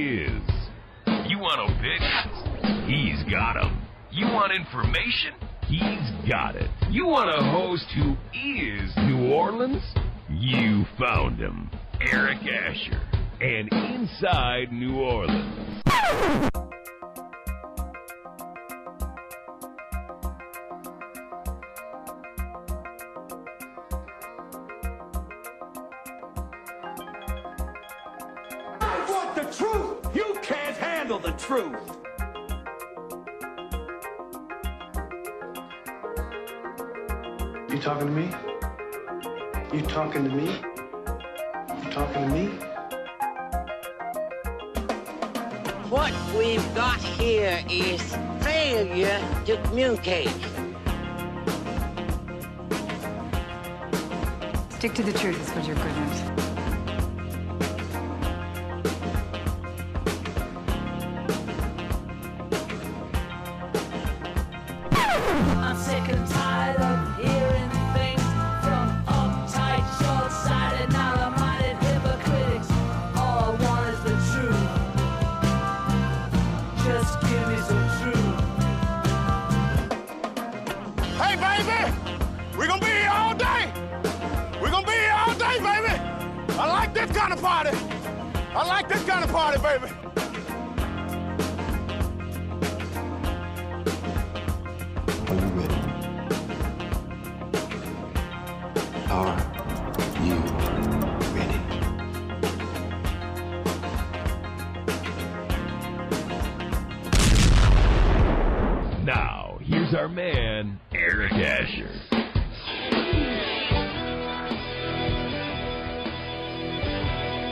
Is. You want opinions? He's got them. You want information? He's got it. You want a host who is New Orleans? You found him. Eric Asher. And Inside New Orleans. To me? You talking to me? What we've got here is failure to communicate. Stick to the truth is what you're good at.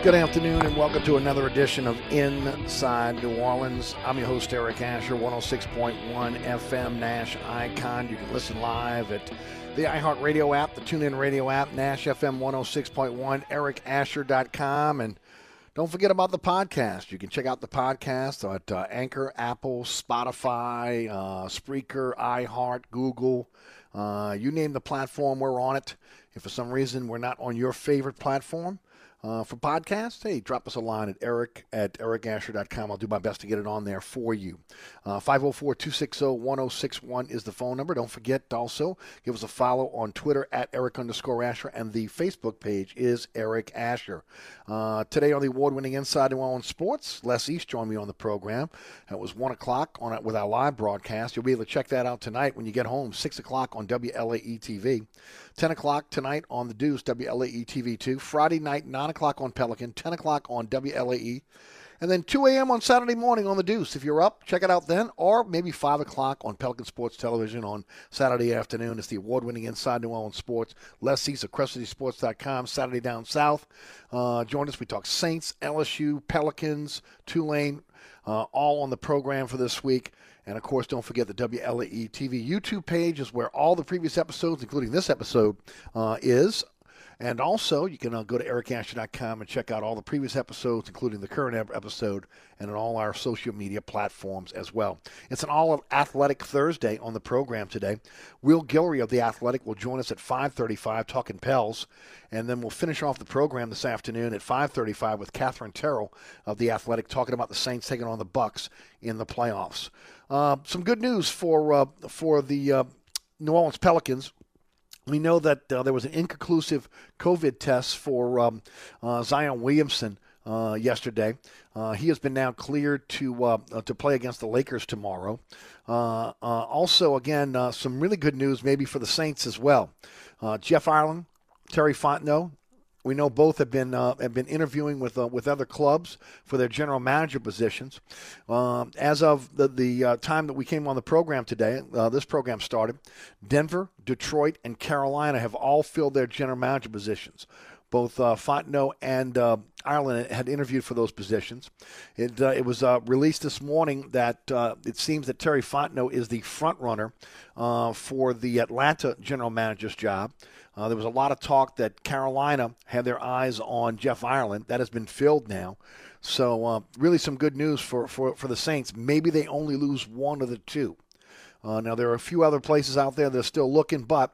Good afternoon and welcome to another edition of Inside New Orleans. I'm your host, Eric Asher, 106.1 FM Nash Icon. You can listen live at the iHeartRadio app, the TuneIn Radio app, Nash FM 106.1, ericasher.com. And don't forget about the podcast. You can check out the podcast at uh, Anchor, Apple, Spotify, uh, Spreaker, iHeart, Google. Uh, you name the platform, we're on it. If for some reason we're not on your favorite platform, uh, for podcasts, hey, drop us a line at eric at ericasher.com. I'll do my best to get it on there for you. Uh, 504 260 1061 is the phone number. Don't forget also, give us a follow on Twitter at Eric underscore Asher, and the Facebook page is Eric Asher. Uh, today on the award winning Inside New Orleans Sports, Les East joined me on the program. It was 1 o'clock on it with our live broadcast. You'll be able to check that out tonight when you get home, 6 o'clock on WLAE TV. 10 o'clock tonight on the Deuce, WLAE TV2. Friday night, 9 o'clock on Pelican, 10 o'clock on WLAE. And then 2 a.m. on Saturday morning on the Deuce. If you're up, check it out then. Or maybe 5 o'clock on Pelican Sports Television on Saturday afternoon. It's the award winning Inside New Orleans Sports. Les East of CrescentCitySports.com. Saturday down south. Uh, join us. We talk Saints, LSU, Pelicans, Tulane, uh, all on the program for this week. And of course, don't forget the WLAE TV YouTube page is where all the previous episodes, including this episode, uh, is. And also, you can uh, go to ericasher.com and check out all the previous episodes, including the current episode, and on all our social media platforms as well. It's an all athletic Thursday on the program today. Will Guillory of the Athletic will join us at 5:35 talking Pels, and then we'll finish off the program this afternoon at 5:35 with Katherine Terrell of the Athletic talking about the Saints taking on the Bucks in the playoffs. Uh, some good news for uh, for the uh, New Orleans Pelicans. We know that uh, there was an inconclusive COVID test for um, uh, Zion Williamson uh, yesterday. Uh, he has been now cleared to uh, uh, to play against the Lakers tomorrow. also, again, some really good news maybe for the Saints as well. Jeff Ireland, Terry Fontenot, we know both have been uh, have been interviewing with uh, with other clubs for their general manager positions. Um, as of the the uh, time that we came on the program today, uh, this program started. Denver, Detroit, and Carolina have all filled their general manager positions. Both uh, Fontenot and uh, Ireland had interviewed for those positions. It, uh, it was uh, released this morning that uh, it seems that Terry Fontenot is the front runner uh, for the Atlanta general manager's job. Uh, there was a lot of talk that Carolina had their eyes on Jeff Ireland. That has been filled now. So, uh, really, some good news for, for, for the Saints. Maybe they only lose one of the two. Uh, now, there are a few other places out there that are still looking, but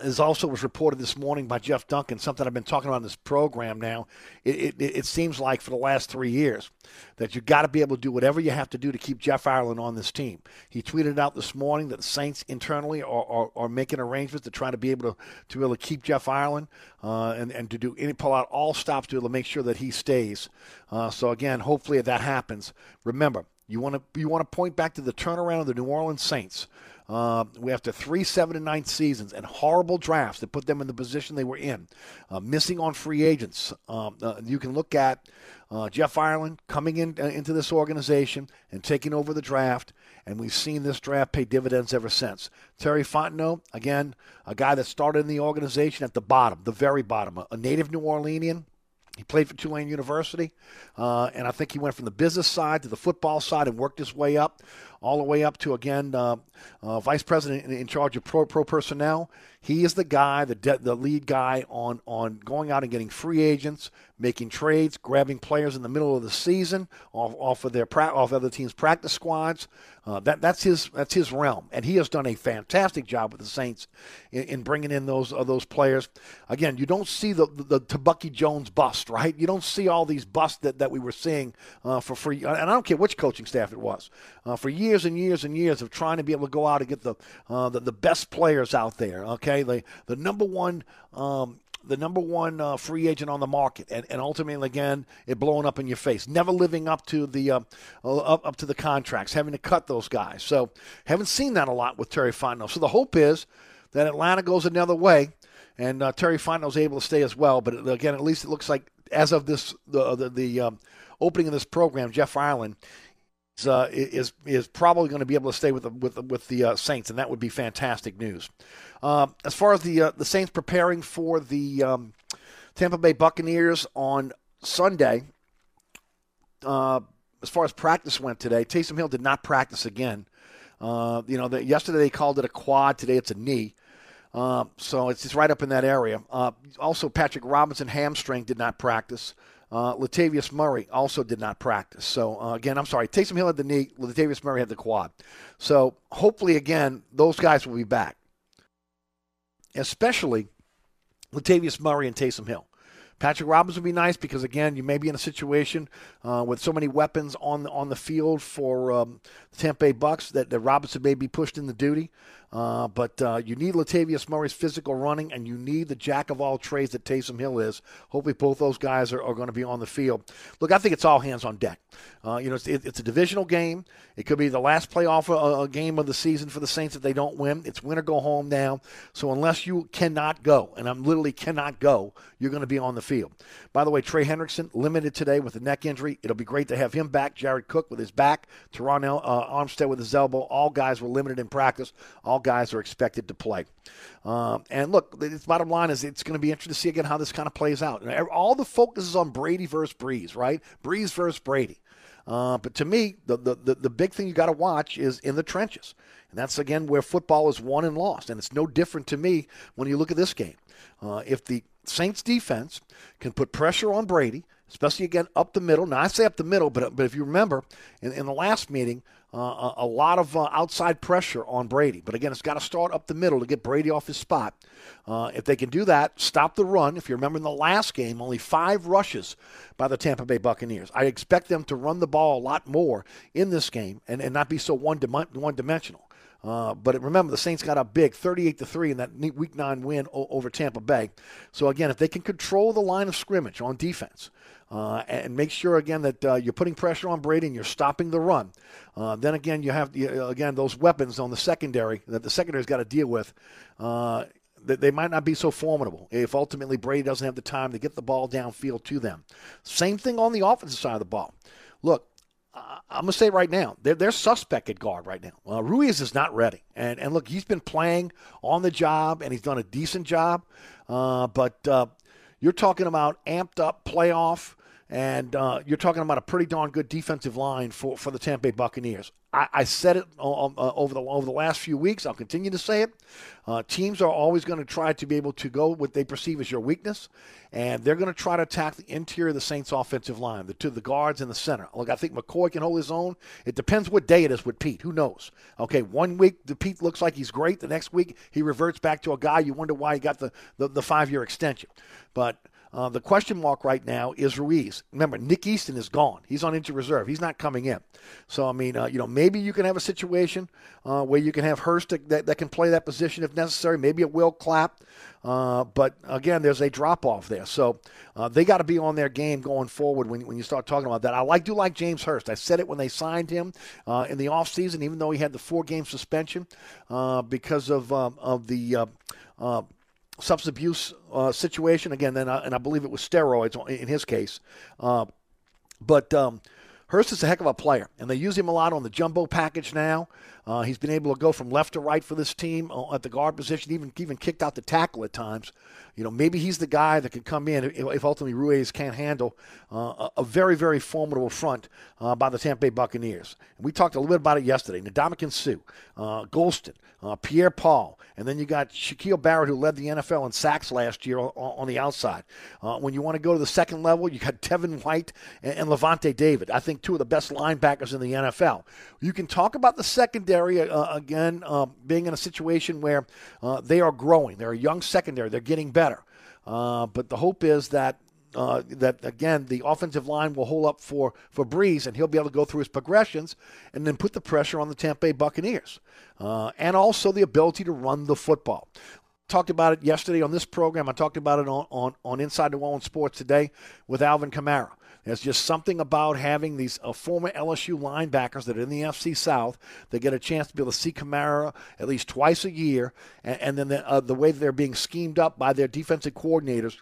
as also was reported this morning by Jeff Duncan, something I've been talking about in this program now. It, it, it seems like for the last three years that you got to be able to do whatever you have to do to keep Jeff Ireland on this team. He tweeted out this morning that the Saints internally are, are, are making arrangements to try to be able to, to be able to keep Jeff Ireland uh, and, and to do any pull out all stops to be able to make sure that he stays. Uh, so again, hopefully that happens. Remember, you want to you want to point back to the turnaround of the New Orleans Saints. Uh, after three seven and nine seasons and horrible drafts that put them in the position they were in, uh, missing on free agents. Um, uh, you can look at uh, Jeff Ireland coming in uh, into this organization and taking over the draft, and we've seen this draft pay dividends ever since. Terry Fontenot, again, a guy that started in the organization at the bottom, the very bottom, a, a native New Orleanian he played for Tulane University, uh, and I think he went from the business side to the football side and worked his way up, all the way up to again uh, uh, vice president in, in, charge of pro, pro personnel. He is the guy, the de- the lead guy on on going out and getting free agents, making trades, grabbing players in the middle of the season off, off of their pra- off other teams' practice squads. Uh, that that's his that's his realm, and he has done a fantastic job with the Saints in, in bringing in those uh, those players. Again, you don't see the the, the Jones bust, right? You don't see all these busts that, that we were seeing uh, for free, and I don't care which coaching staff it was, uh, for years and years and years of trying to be able to go out and get the uh, the, the, best players out there. Okay, the the number one. Um, the number one uh, free agent on the market, and, and ultimately again it blowing up in your face, never living up to the uh, up, up to the contracts, having to cut those guys. So haven't seen that a lot with Terry Fontenot. So the hope is that Atlanta goes another way, and uh, Terry Fontenot is able to stay as well. But again, at least it looks like as of this the the, the um, opening of this program, Jeff Ireland uh, is, is probably going to be able to stay with the, with the, with the uh, Saints, and that would be fantastic news. Uh, as far as the uh, the Saints preparing for the um, Tampa Bay Buccaneers on Sunday, uh, as far as practice went today, Taysom Hill did not practice again. Uh, you know, the, yesterday they called it a quad. Today it's a knee. Uh, so it's just right up in that area. Also, Patrick Robinson hamstring did not practice. Uh, Latavius Murray also did not practice. So uh, again, I'm sorry. Taysom Hill had the knee. Latavius Murray had the quad. So hopefully, again, those guys will be back especially Latavius Murray and Taysom Hill. Patrick Robinson would be nice because again, you may be in a situation uh, with so many weapons on the, on the field for um, the Tampa Bay Bucks that, that Robinson may be pushed in the duty. Uh, but uh, you need Latavius Murray's physical running, and you need the jack of all trades that Taysom Hill is. Hopefully, both those guys are, are going to be on the field. Look, I think it's all hands on deck. Uh, you know, it's, it, it's, a divisional game. It could be the last playoff uh, uh, game of the season for the Saints if they don't win. It's win or go home now. So unless you cannot go, and I'm literally cannot go, you're going to be on the field. By the way, Trey Hendrickson limited today with a neck injury. It'll be great to have him back. Jared Cook with his back. Terron uh, Armstead with his elbow. All guys were limited in practice. All guys are expected to play. Um, and look, the bottom line is it's going to be interesting to see again how this kind of plays out. All the focus is on Brady versus Brees, right? Brees versus Brady. Uh, but to me, the, the, the big thing you got to watch is in the trenches. And that's, again, where football is won and lost. And it's no different to me when you look at this game. Uh, if the Saints defense can put pressure on Brady, especially again up the middle. Now I say up the middle, but but if you remember in, in the last meeting, uh, a, lot of uh, outside pressure on Brady. But again, it's got to start up the middle to get Brady off his spot. Uh, if they can do that, stop the run. If you remember in the last game, only five rushes by the Tampa Bay Buccaneers. I expect them to run the ball a lot more in this game and, and not be so one, one dimensional. Uh, but remember, the Saints got up big, 38 to three in that Week Nine win o- over Tampa Bay. So again, if they can control the line of scrimmage on defense. Uh, and make sure again that uh, you're putting pressure on Brady and you're stopping the run. Uh, then again, you have again those weapons on the secondary that the secondary's got to deal with. Uh, they might not be so formidable if ultimately Brady doesn't have the time to get the ball downfield to them. Same thing on the offensive side of the ball. Look, I'm going to say right now, they're, they're suspect at guard right now. Uh, Ruiz is not ready. And, and look, he's been playing on the job, and he's done a decent job. Uh, but uh, you're talking about amped up playoff, and uh, you're talking about a pretty darn good defensive line for, for the Tampa Bay Buccaneers. I, I said it uh, over the over the last few weeks. I'll continue to say it. Uh, teams are always going to try to be able to go what they perceive as your weakness, and they're going to try to attack the interior of the Saints' offensive line, the to the guards and the center. Look, I think McCoy can hold his own. It depends what day it is with Peat. Who knows? Okay, one week the Peat looks like he's great. The next week he reverts back to a guy you wonder why he got the the, the five year extension, but. Uh, the question mark right now is Ruiz. Remember, Nick Easton is gone. He's on injured reserve. He's not coming in. So, I mean, uh, you know, maybe you can have a situation uh, where you can have Hurst that, that, can play that position if necessary. Maybe it Will Clapp. Uh, but again, there's a drop off there. So uh, they got to be on their game going forward when, when you start talking about that. I like do like James Hurst. I said it when they signed him uh, in the offseason, even though he had the four game suspension because of, um, of the substance abuse uh, situation again. Then, uh, and I believe it was steroids in his case. Uh, but um, Hurst is a heck of a player, and they use him a lot on the jumbo package now. Uh, he's been able to go from left to right for this team uh, at the guard position, even even kicked out the tackle at times. You know, maybe he's the guy that can come in if, if ultimately Ruiz can't handle uh, a very, very formidable front uh, by the Tampa Bay Buccaneers. And we talked a little bit about it yesterday. Ndamukong Suh, uh, Gholston, Pierre Paul, and then you got Shaquille Barrett, who led the NFL in sacks last year on, on the outside. Uh, when you want to go to the second level, you got Devin White and, and Lavonte David. I think two of the best linebackers in the NFL. You can talk about the secondary uh, again being in a situation where they are growing. They're a young secondary. They're getting better. Uh, but the hope is that uh, that again the offensive line will hold up for for Brees and he'll be able to go through his progressions and then put the pressure on the Tampa Bay Buccaneers, uh, and also the ability to run the football. Talked about it yesterday on this program. I talked about it on on, on Inside New Orleans Sports today with Alvin Kamara. There's just something about having these uh, former LSU linebackers that are in the NFC South They get a chance to be able to see Kamara at least twice a year, and, and then the, uh, the way they're being schemed up by their defensive coordinators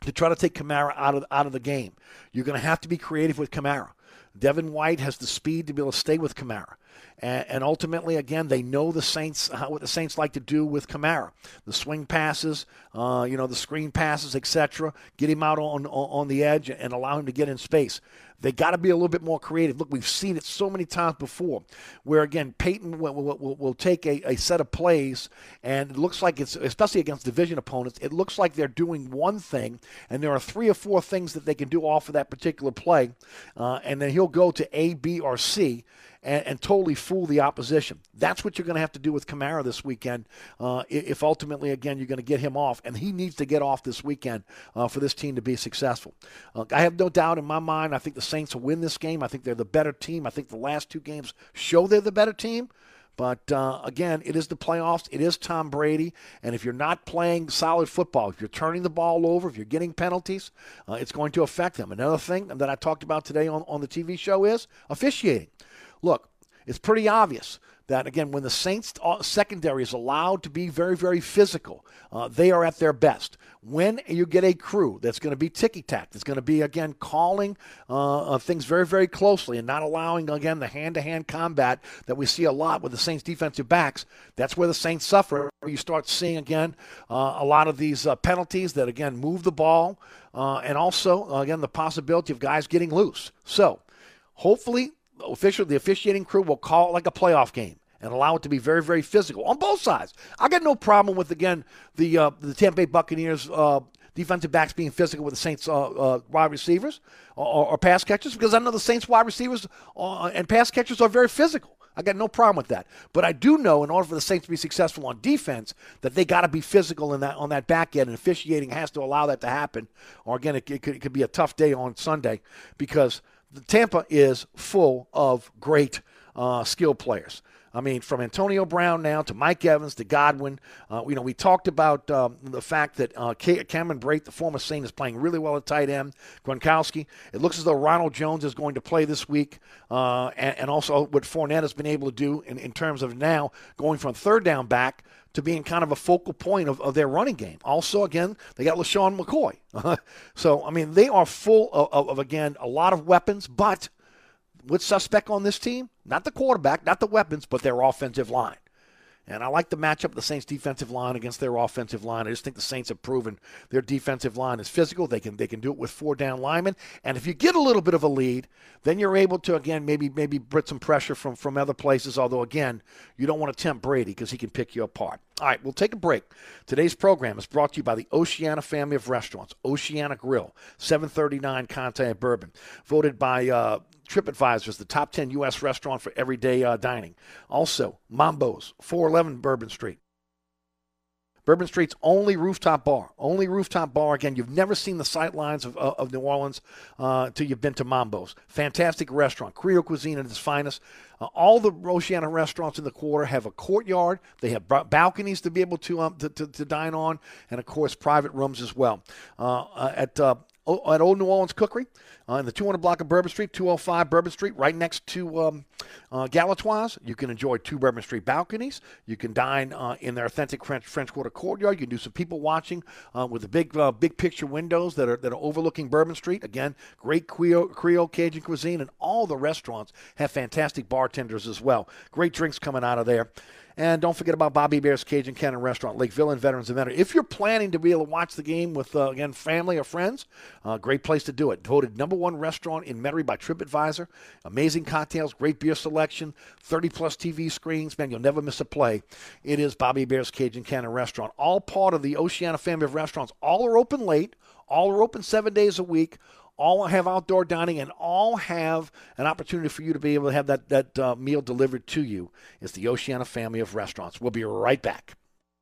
to try to take Kamara out of out of the game. You're going to have to be creative with Kamara. Devin White has the speed to be able to stay with Kamara. And, ultimately, again, they know the Saints how, what the Saints like to do with Kamara, the swing passes, uh, you know, the screen passes, etc. Get him out on, on on the edge and allow him to get in space. They got to be a little bit more creative. Look, we've seen it so many times before, where again Payton will, will, will take a, a, set of plays, and it looks like it's especially against division opponents. It looks like they're doing one thing, and there are three or four things that they can do off of that particular play, uh, and then he'll go to A, B, or C, and, and totally fool the opposition. That's what you're going to have to do with Kamara this weekend uh, if ultimately, again, you're going to get him off. And he needs to get off this weekend uh, for this team to be successful. Uh, I have no doubt in my mind, I think the Saints will win this game. I think they're the better team. I think the last two games show they're the better team. But uh, again, it is the playoffs. It is Tom Brady. And if you're not playing solid football, if you're turning the ball over, if you're getting penalties, uh, it's going to affect them. Another thing that I talked about today on, on the TV show is officiating. Look, it's pretty obvious that again, when the Saints uh, secondary is allowed to be very, very physical, uh, they are at their best. When you get a crew that's going to be ticky tack, that's going to be again calling uh, uh, things very, very closely and not allowing again the hand to hand combat that we see a lot with the Saints defensive backs, that's where the Saints suffer. You start seeing again uh, a lot of these uh, penalties that again move the ball, and also again the possibility of guys getting loose. So hopefully official, the officiating crew will call it like a playoff game and allow it to be very, very physical on both sides. I got no problem with again the uh, the Tampa Bay Buccaneers uh, defensive backs being physical with the Saints uh, uh wide receivers or, or, pass catchers because I know the Saints wide receivers uh, and pass catchers are very physical. I got no problem with that. But I do know in order for the Saints to be successful on defense that they got to be physical in that on that back end, and officiating has to allow that to happen. Or again, it, it, could, it could be a tough day on Sunday because – Tampa is full of great uh, skilled players. I mean, from Antonio Brown now to Mike Evans to Godwin. Uh, you know, we talked about um, the fact that uh, Cameron Brate, the former Saint, is playing really well at tight end. Gronkowski. It looks as though Ronald Jones is going to play this week, uh, and, and, also what Fournette has been able to do in, in terms of now going from third down back to being kind of a focal point of, of their running game. Also, again, they got LeSean McCoy. so, I mean, they are full of, of, of, again, a lot of weapons, but with suspect on this team? Not the quarterback, not the weapons, but their offensive line. And I like the matchup of the Saints defensive line against their offensive line. I just think the Saints have proven their defensive line is physical. They can they can do it with four down linemen. And if you get a little bit of a lead, then you're able to again maybe maybe put some pressure from from other places. Although again, you don't want to tempt Brady because he can pick you apart. All right, we'll take a break. Today's program is brought to you by the Oceana family of restaurants, Oceana Grill, 739 Conti Bourbon, voted by uh, TripAdvisor is the top 10 U.S. restaurant for everyday uh, dining. Also, Mambo's, 411 Bourbon Street. Bourbon Street's only rooftop bar. Only rooftop bar. Again, you've never seen the sight lines of, uh, of New Orleans uh, until you've been to Mambo's. Fantastic restaurant. Creole cuisine at its finest. Uh, all the Oceana restaurants in the quarter have a courtyard. They have b- balconies to be able to, um, to, to, to, dine on, and of course, private rooms as well. Uh, uh, at uh, at Old New Orleans Cookery uh, in the 200 block of Bourbon Street, 205 Bourbon Street, right next to um, uh, Galatoire's. You can enjoy two Bourbon Street balconies. You can dine uh, in their authentic French French Quarter courtyard. You can do some people watching uh, with the big uh, big picture windows that are that are overlooking Bourbon Street. Again, great Creole, Creole Cajun cuisine, and all the restaurants have fantastic bartenders as well. Great drinks coming out of there. And don't forget about Bobby Hebert's Cajun Cannon Restaurant, Lake Villa and Veterans Event. If you're planning to be able to watch the game with, uh, again, family or friends, uh, great place to do it. Voted number one restaurant in Metairie by TripAdvisor. Amazing cocktails, great beer selection, 30 plus TV screens. Man, you'll never miss a play. It is Bobby Hebert's Cajun Cannon Restaurant. All part of the Oceana family of restaurants. All are open late, all are open seven days a week all have outdoor dining and all have an opportunity for you to be able to have that, that uh, meal delivered to you. It's the Oceana family of restaurants. We'll be right back.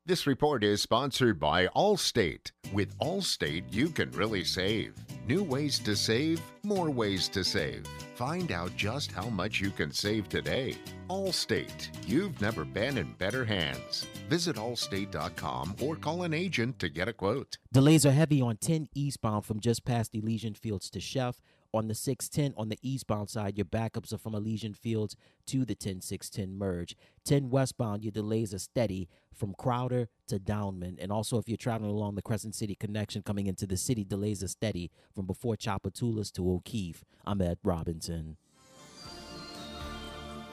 This report is sponsored by Allstate. With Allstate, you can really save. New ways to save, more ways to save. Find out just how much you can save today. Allstate, you've never been in better hands. Visit allstate.com or call an agent to get a quote. Delays are heavy on 10 eastbound from just past Elysian Fields to Chef on the 610 on the eastbound side, your backups are from Elysian Fields to the 10610 merge. 10 westbound, your delays are steady from Crowder to Downman. And also, if you're traveling along the Crescent City connection coming into the city, delays are steady from before Tchoupitoulas to O'Keefe. I'm Ed Robinson.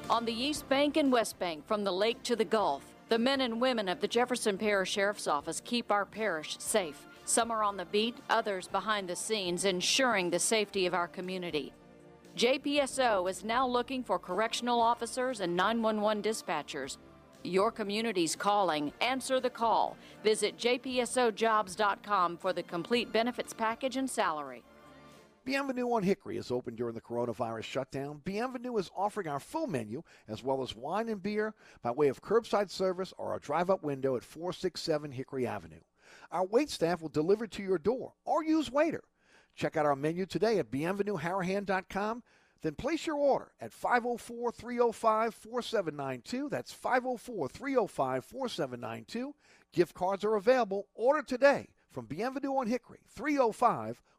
On the East Bank and West Bank, from the lake to the Gulf, the men and women of the Jefferson Parish Sheriff's Office keep our parish safe. Some are on the beat, others behind the scenes, ensuring the safety of our community. JPSO is now looking for correctional officers and 911 dispatchers. Your community's calling. Answer the call. Visit jpsojobs.com for the complete benefits package and salary. Bienvenue on Hickory is open during the coronavirus shutdown. Bienvenue is offering our full menu as well as wine and beer by way of curbside service or a drive up window at 467 Hickory Avenue. Our wait staff will deliver to your door or use Waitr. Check out our menu today at bienvenueharahan.com. Then place your order at 504 305 4792. That's 504 305 4792. Gift cards are available. Order today from Bienvenue on Hickory, 305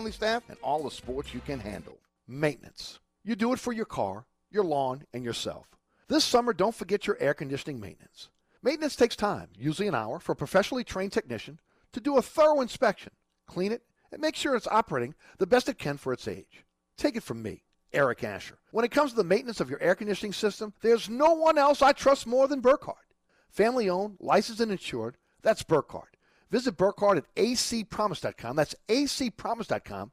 friendly staff, and all the sports you can handle. Maintenance. You do it for your car, your lawn, and yourself. This summer, don't forget your air conditioning maintenance. Maintenance takes time, usually an hour, for a professionally trained technician to do a thorough inspection, clean it, and make sure it's operating the best it can for its age. Take it from me, Eric Asher. When it comes to the maintenance of your air conditioning system, there's no one else I trust more than Burkhardt. Family owned, licensed, and insured, that's Burkhardt. Visit Burkhardt at acpromise.com. That's acpromise.com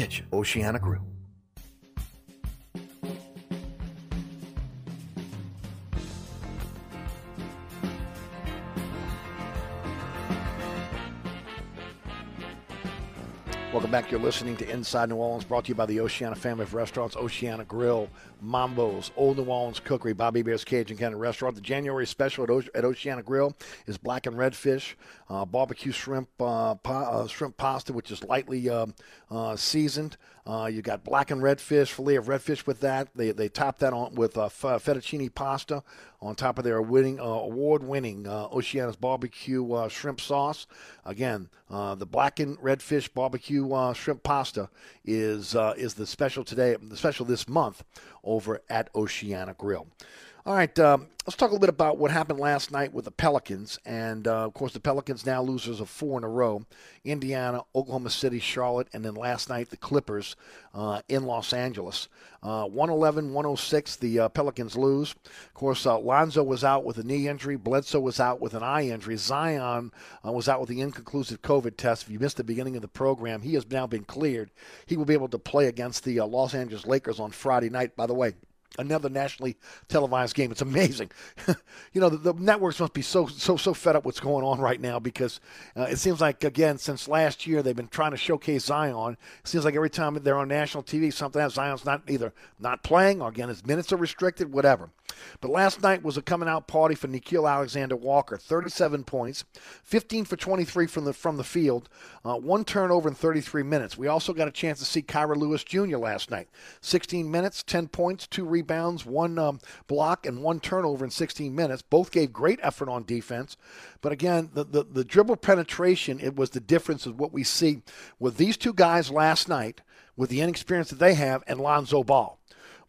kitchen. Oceana Grill. Welcome back. You're listening to Inside New Orleans, brought to you by the Oceana family of restaurants, Oceana Grill, Mambo's, Old New Orleans Cookery, Bobby Hebert's Cajun Cannon Restaurant. The January special at, o- at Oceana Grill is black and red fish, uh, barbecue shrimp, uh, pa- uh, shrimp pasta, which is lightly um, uh, seasoned. Uh, you got black and red fish, fillet of redfish with that. They, they top that on with uh, fettuccine pasta on top of their winning uh, award-winning uh, Oceana's barbecue uh, shrimp sauce. Again, uh, the red fish barbecue uh, shrimp pasta is uh, is the special today, the special this month over at Oceana Grill. All right, um, let's talk a little bit about what happened last night with the Pelicans. And, uh, of course, the Pelicans now losers of four in a row Indiana, Oklahoma City, Charlotte, and then last night the Clippers uh, in Los Angeles. Uh, 111 106, the uh, Pelicans lose. Of course, uh, Lonzo was out with a knee injury, Bledsoe was out with an eye injury, Zion uh, was out with the inconclusive COVID test. If you missed the beginning of the program, he has now been cleared. He will be able to play against the Los Angeles Lakers on Friday night. By the way, another nationally televised game. It's amazing. you know, the, the, networks must be so so so fed up what's going on right now because uh, it seems like again since last year they've been trying to showcase Zion. It seems like every time they're on national TV, something else Zion's not either not playing or again his minutes are restricted, whatever. But last night was a coming out party for Nickeil Alexander Walker. 37 points, 15 for 23 from the from the field, uh, one turnover in 33 minutes. We also got a chance to see Kira Lewis Jr. last night. 16 minutes, 10 points, two rebounds, one um, block, and one turnover in 16 minutes. Both gave great effort on defense. But again, the, the, the dribble penetration, it was the difference of what we see with these two guys last night with the inexperience that they have and Lonzo Ball.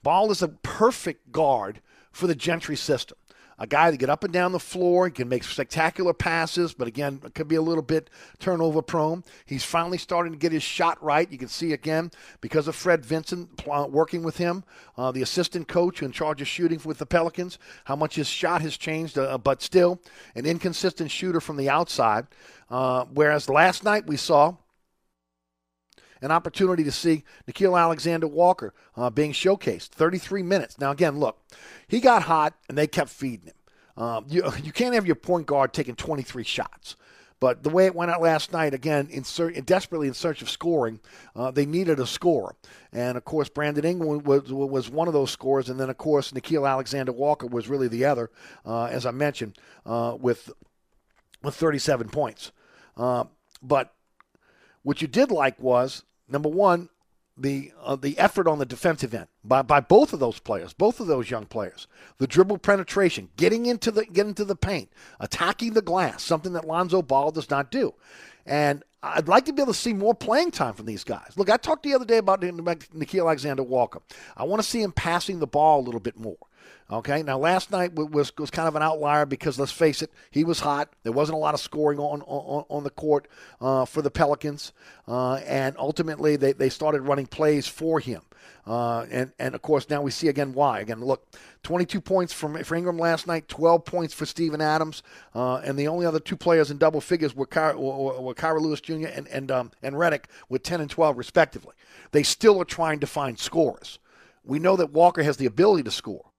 Ball is a perfect guard for the Gentry system. A guy that get up and down the floor, he can make spectacular passes, but again, it could be a little bit turnover prone. He's finally starting to get his shot right. You can see again because of Fred Vinson working with him, uh, the assistant coach in charge of shooting with the Pelicans, how much his shot has changed, uh, but still an inconsistent shooter from the outside. Uh, whereas last night we saw an opportunity to see Nickeil Alexander Walker uh, being showcased. 33 minutes. Now, again, look, he got hot and they kept feeding him. Um, you, you can't have your point guard taking 23 shots. But the way it went out last night, again, in desperately in search of scoring, uh, they needed a scorer. And of course, Brandon Ingram was, was one of those scorers. And then, of course, Nickeil Alexander Walker was really the other, uh, as I mentioned, uh, with, with 37 points. Uh, but what you did like was number one, the uh, the effort on the defensive end by, by both of those players, both of those young players, the dribble penetration, getting into the getting into the paint, attacking the glass, something that Lonzo Ball does not do. And I'd like to be able to see more playing time from these guys. Look, I talked the other day about Nickeil Alexander Walker. I want to see him passing the ball a little bit more. Okay, now last night was was kind of an outlier because let's face it, he was hot. There wasn't a lot of scoring on on, on the court uh, for the Pelicans, uh, and ultimately they, they started running plays for him. Uh, and and of course now we see again why. Again, look, 22 points from for Ingram last night, 12 points for Steven Adams, uh, and the only other two players in double figures were Ky- were, Kira Lewis Jr. and and um, and Redick with 10 and 12 respectively. They still are trying to find scores. We know that Walker has the ability to score.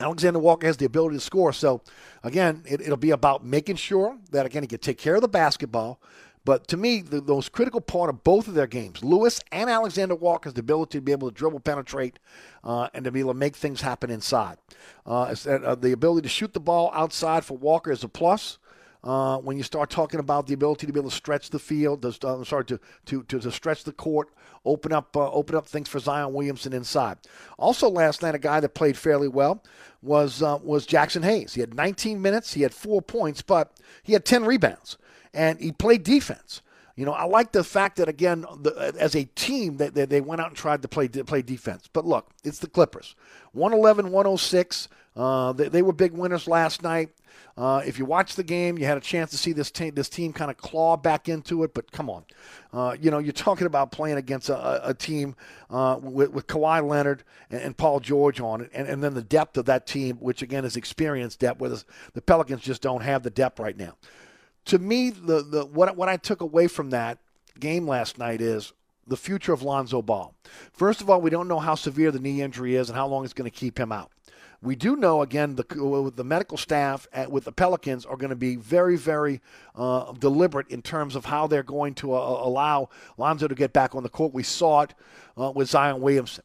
Alexander Walker has the ability to score. So, again, it, will be about making sure that, again, he can take care of the basketball. But to me, the, the most critical part of both of their games, Lewis and Alexander Walker's the ability to be able to dribble, penetrate, uh, and to be able to make things happen inside. Uh, uh, the ability to shoot the ball outside for Walker is a plus. Uh, when you start talking about the ability to be able to stretch the field, to, uh, sorry, to, to, to, to, stretch the court, open up uh, open up things for Zion Williamson inside. Also, last night, a guy that played fairly well was uh, was Jaxson Hayes. He had 19 minutes, he had four points, but he had 10 rebounds, and he played defense. You know, I like the fact that again, the, as a team, that they, they, went out and tried to play play defense. But look, it's the Clippers, 111, 106. Uh, they, they, were big winners last night. Uh, if you watched the game, you had a chance to see this team, this team kind of claw back into it. But come on, uh, you know, you're talking about playing against a, a team uh, with, with Kawhi Leonard and, and, Paul George on it, and, and then the depth of that team, which again is experienced depth, where the Pelicans just don't have the depth right now to me, the, the what, what I took away from that game last night is the future of Lonzo Ball. First of all, we don't know how severe the knee injury is and how long it's going to keep him out. We do know, again, the, the medical staff at, with the Pelicans are going to be very, very uh, deliberate in terms of how they're going to uh, allow Lonzo to get back on the court. We saw it uh, with Zion Williamson.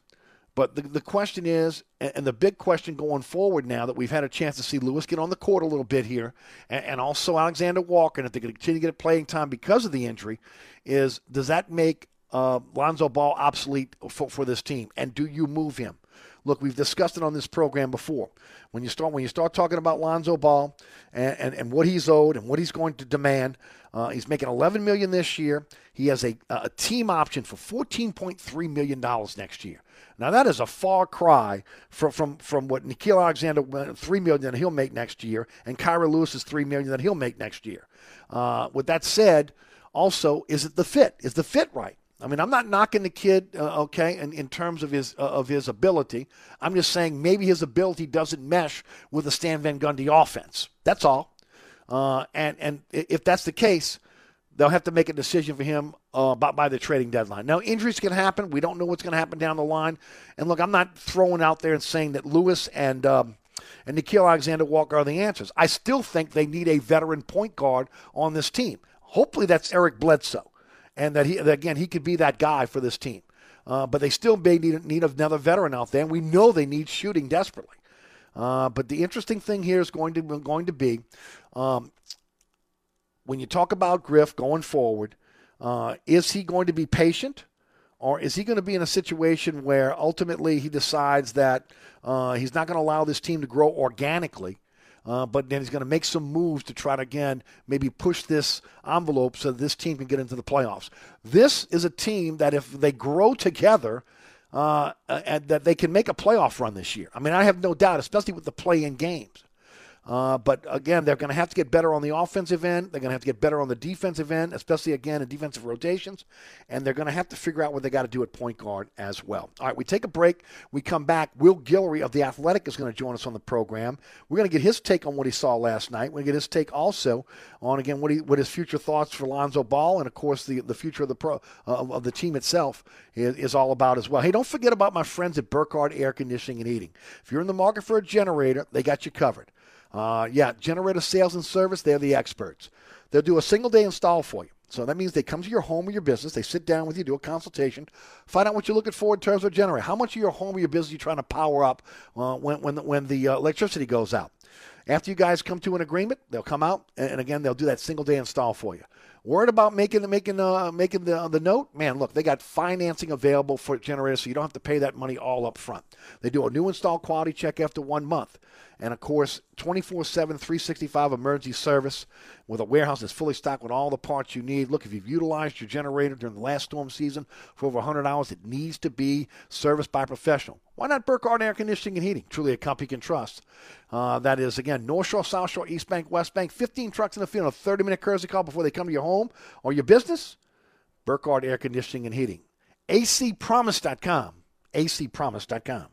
But the, the question is, and the big question going forward now that we've had a chance to see Lewis get on the court a little bit here, and, and also Alexander Walker, and if they're continue to get playing time because of the injury, is does that make uh, Lonzo Ball obsolete for, for this team? And do you move him? Look, we've discussed it on this program before. When you start when you start talking about Lonzo Ball and, and, and what he's owed and what he's going to demand, uh, he's making 11 million this year. He has a, a team option for 14.3 million dollars next year. Now that is a far cry from from, from what Nickeil Alexander uh, three million that he'll make next year, and Kira Lewis is three million that he'll make next year. Uh, with that said, also is it the fit? Is the fit right? I mean, I'm not knocking the kid, uh, okay, in, in terms of his uh, of his ability. I'm just saying maybe his ability doesn't mesh with the Stan Van Gundy offense. That's all. Uh, and and if that's the case, they'll have to make a decision for him uh, by, by the trading deadline. Now, injuries can happen. We don't know what's going to happen down the line. And look, I'm not throwing out there and saying that Lewis and um, and Nickeil Alexander Walker are the answers. I still think they need a veteran point guard on this team. Hopefully, that's Eric Bledsoe and that he again he could be that guy for this team. Uh, but they still may need, need another veteran out there, and we know they need shooting desperately. Uh, but the interesting thing here is going to going to be um, when you talk about Griff going forward. Uh, is he going to be patient, or is he going to be in a situation where ultimately he decides that uh, he's not going to allow this team to grow organically? Uh, but then he's going to make some moves to try to again maybe push this envelope so this team can get into the playoffs. This is a team that if they grow together, uh, that they can make a playoff run this year. I mean, I have no doubt, especially with the play-in games. Uh, but again, they're going to have to get better on the offensive end. They're going to have to get better on the defensive end, especially again in defensive rotations. And they're going to have to figure out what they got to do at point guard as well. All right, we take a break. We come back. Will Guillory of The Athletic is going to join us on the program. We're going to get his take on what he saw last night. We're going to get his take also on, again, what, he, what his future thoughts for Lonzo Ball and, of course, the, the future of the, pro, uh, of the team itself is, is all about as well. Hey, don't forget about my friends at Burkhardt Air Conditioning and Heating. If you're in the market for a generator, they got you covered. Uh, yeah, generator sales and service, they're the experts. They'll do a single day install for you. So that means they come to your home or your business, they sit down with you, do a consultation, find out what you're looking for in terms of generator. How much of your home or your business you're you trying to power up uh, when, when, the, when the uh, electricity goes out? After you guys come to an agreement, they'll come out and, and again they'll do that single day install for you. Worried about making making uh, making the the note? Man, look, they got financing available for generators, so you don't have to pay that money all up front. They do a new install quality check after one month. And of course, 24 7, 365 emergency service with a warehouse that's fully stocked with all the parts you need. Look, if you've utilized your generator during the last storm season for over 100 hours, it needs to be serviced by a professional. Why not Burkhardt Air Conditioning and Heating? Truly a company you can trust. Uh, that is, again, North Shore, South Shore, East Bank, West Bank. 15 trucks in the field, a 30 minute courtesy call before they come to your home or your business. Burkhardt Air Conditioning and Heating. acpromise.com. acpromise.com.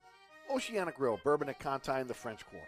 Oceana Grill, Bourbon at Conti in the French Quarter.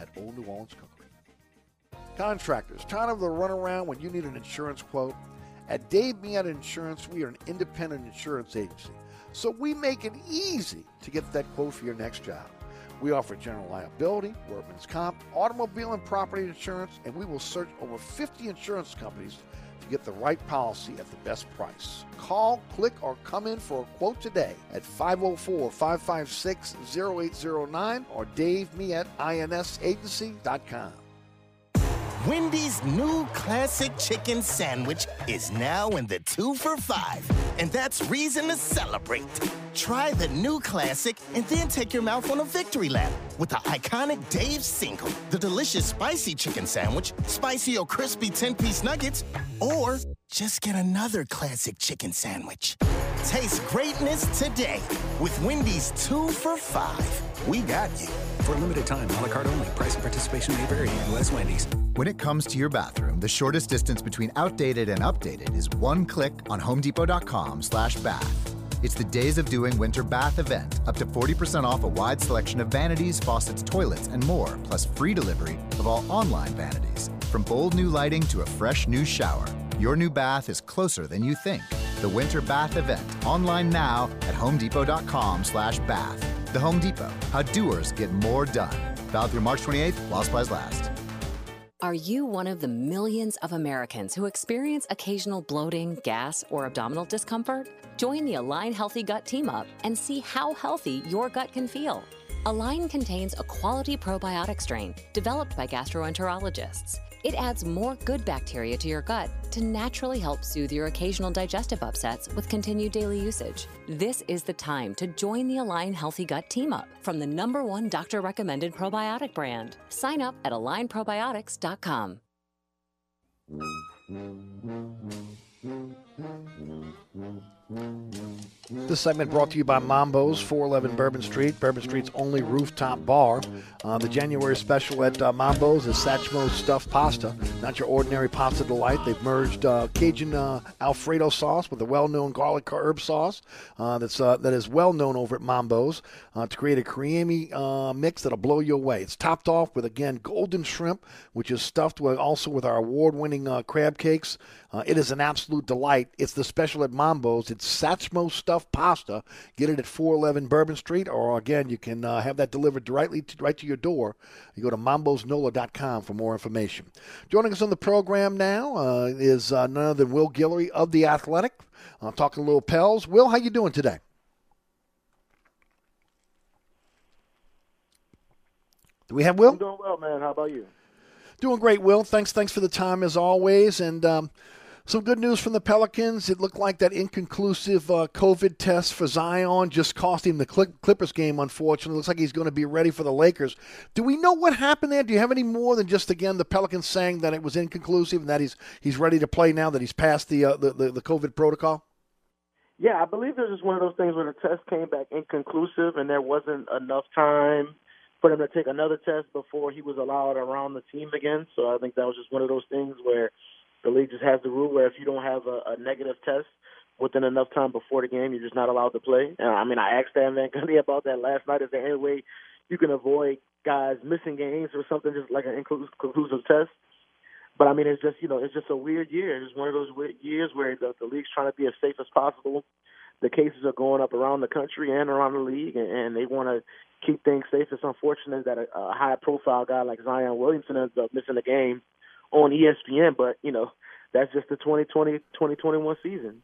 at Old New Orleans Cookery. Contractors, tired of the runaround when you need an insurance quote? At Dave Miata Insurance, we are an independent insurance agency, so we make it easy to get that quote for your next job. We offer general liability, workman's comp, automobile and property insurance, and we will search over 50 insurance companies to get the right policy at the best price. Call, click, or come in for a quote today at 504 556 0809 or Dave me at insagency.com. Wendy's new classic chicken sandwich is now in the two for five, and that's reason to celebrate. Try the new classic and then take your mouth on a victory lap with the iconic Dave's Single, the delicious spicy chicken sandwich, spicy or crispy 10 piece nuggets, or just get another classic chicken sandwich. Taste greatness today with Wendy's two for five. We got you. For a limited time, a la carte only. Price and participation may vary. U.S. Wendy's. When it comes to your bathroom, the shortest distance between outdated and updated is one click on HomeDepot.com/bath. It's the Days of Doing Winter Bath event. Up to 40% off a wide selection of vanities, faucets, toilets, and more, plus free delivery of all online vanities. From bold new lighting to a fresh new shower, your new bath is closer than you think. The Winter Bath event, online now at HomeDepot.com/bath. The Home Depot. How doers get more done. Valid through March 28th while supplies last. Are you one of the millions of Americans who experience occasional bloating, gas, or abdominal discomfort? Join the Align Healthy Gut team up and see how healthy your gut can feel. Align contains a quality probiotic strain developed by gastroenterologists. It adds more good bacteria to your gut to naturally help soothe your occasional digestive upsets with continued daily usage. This is the time to join the Align Healthy Gut team up from the number one doctor recommended probiotic brand. Sign up at alignprobiotics.com. This segment brought to you by Mambo's, 411 Bourbon Street, Bourbon Street's only rooftop bar. Uh, the January special at uh, Mambo's is Satchmo stuffed pasta, not your ordinary pasta delight. They've merged uh, Cajun uh, Alfredo sauce with a well-known garlic herb sauce uh, that's uh, that is well known over at Mambo's to create a creamy mix that'll blow you away. It's topped off with again golden shrimp, which is stuffed with also with our award-winning crab cakes. It is an absolute delight. It's the special at Mambo's. It's Satchmo stuffed pasta. Get it at 411 Bourbon Street, or again, you can uh, have that delivered directly to, right to your door. You go to mambosnola.com for more information. Joining us on the program now uh, is uh, none other than Will Guillory of The Athletic. I'm talking a little Pels. Will, how you doing today? Do we have Will? I'm doing well, man. How about you? Doing great, Will. Thanks, thanks for the time as always. And um, some good news from the Pelicans. It looked like that inconclusive uh, COVID test for Zion just cost him the Clippers game, unfortunately. Looks like he's going to be ready for the Lakers. Do we know what happened there? Do you have any more than just, again, the Pelicans saying that it was inconclusive and that he's he's ready to play now that he's passed the, uh, the, the, the COVID protocol? Yeah, I believe this is one of those things where the test came back inconclusive and there wasn't enough time for him to take another test before he was allowed around the team again. So I think that was just one of those things where – the league just has the rule where if you don't have a, a negative test within enough time before the game, you're just not allowed to play. And I mean, I asked Stan Van Gundy about that last night. Is there any way you can avoid guys missing games or something, just like an inclusive test? But I mean, it's just you know, it's just a weird year. It's one of those weird years where the, the league's trying to be as safe as possible. The cases are going up around the country and around the league, and, and they want to keep things safe. It's unfortunate that a, a high-profile guy like Zion Williamson ends up missing a game on ESPN, but you know, that's just the 2020-2021 season.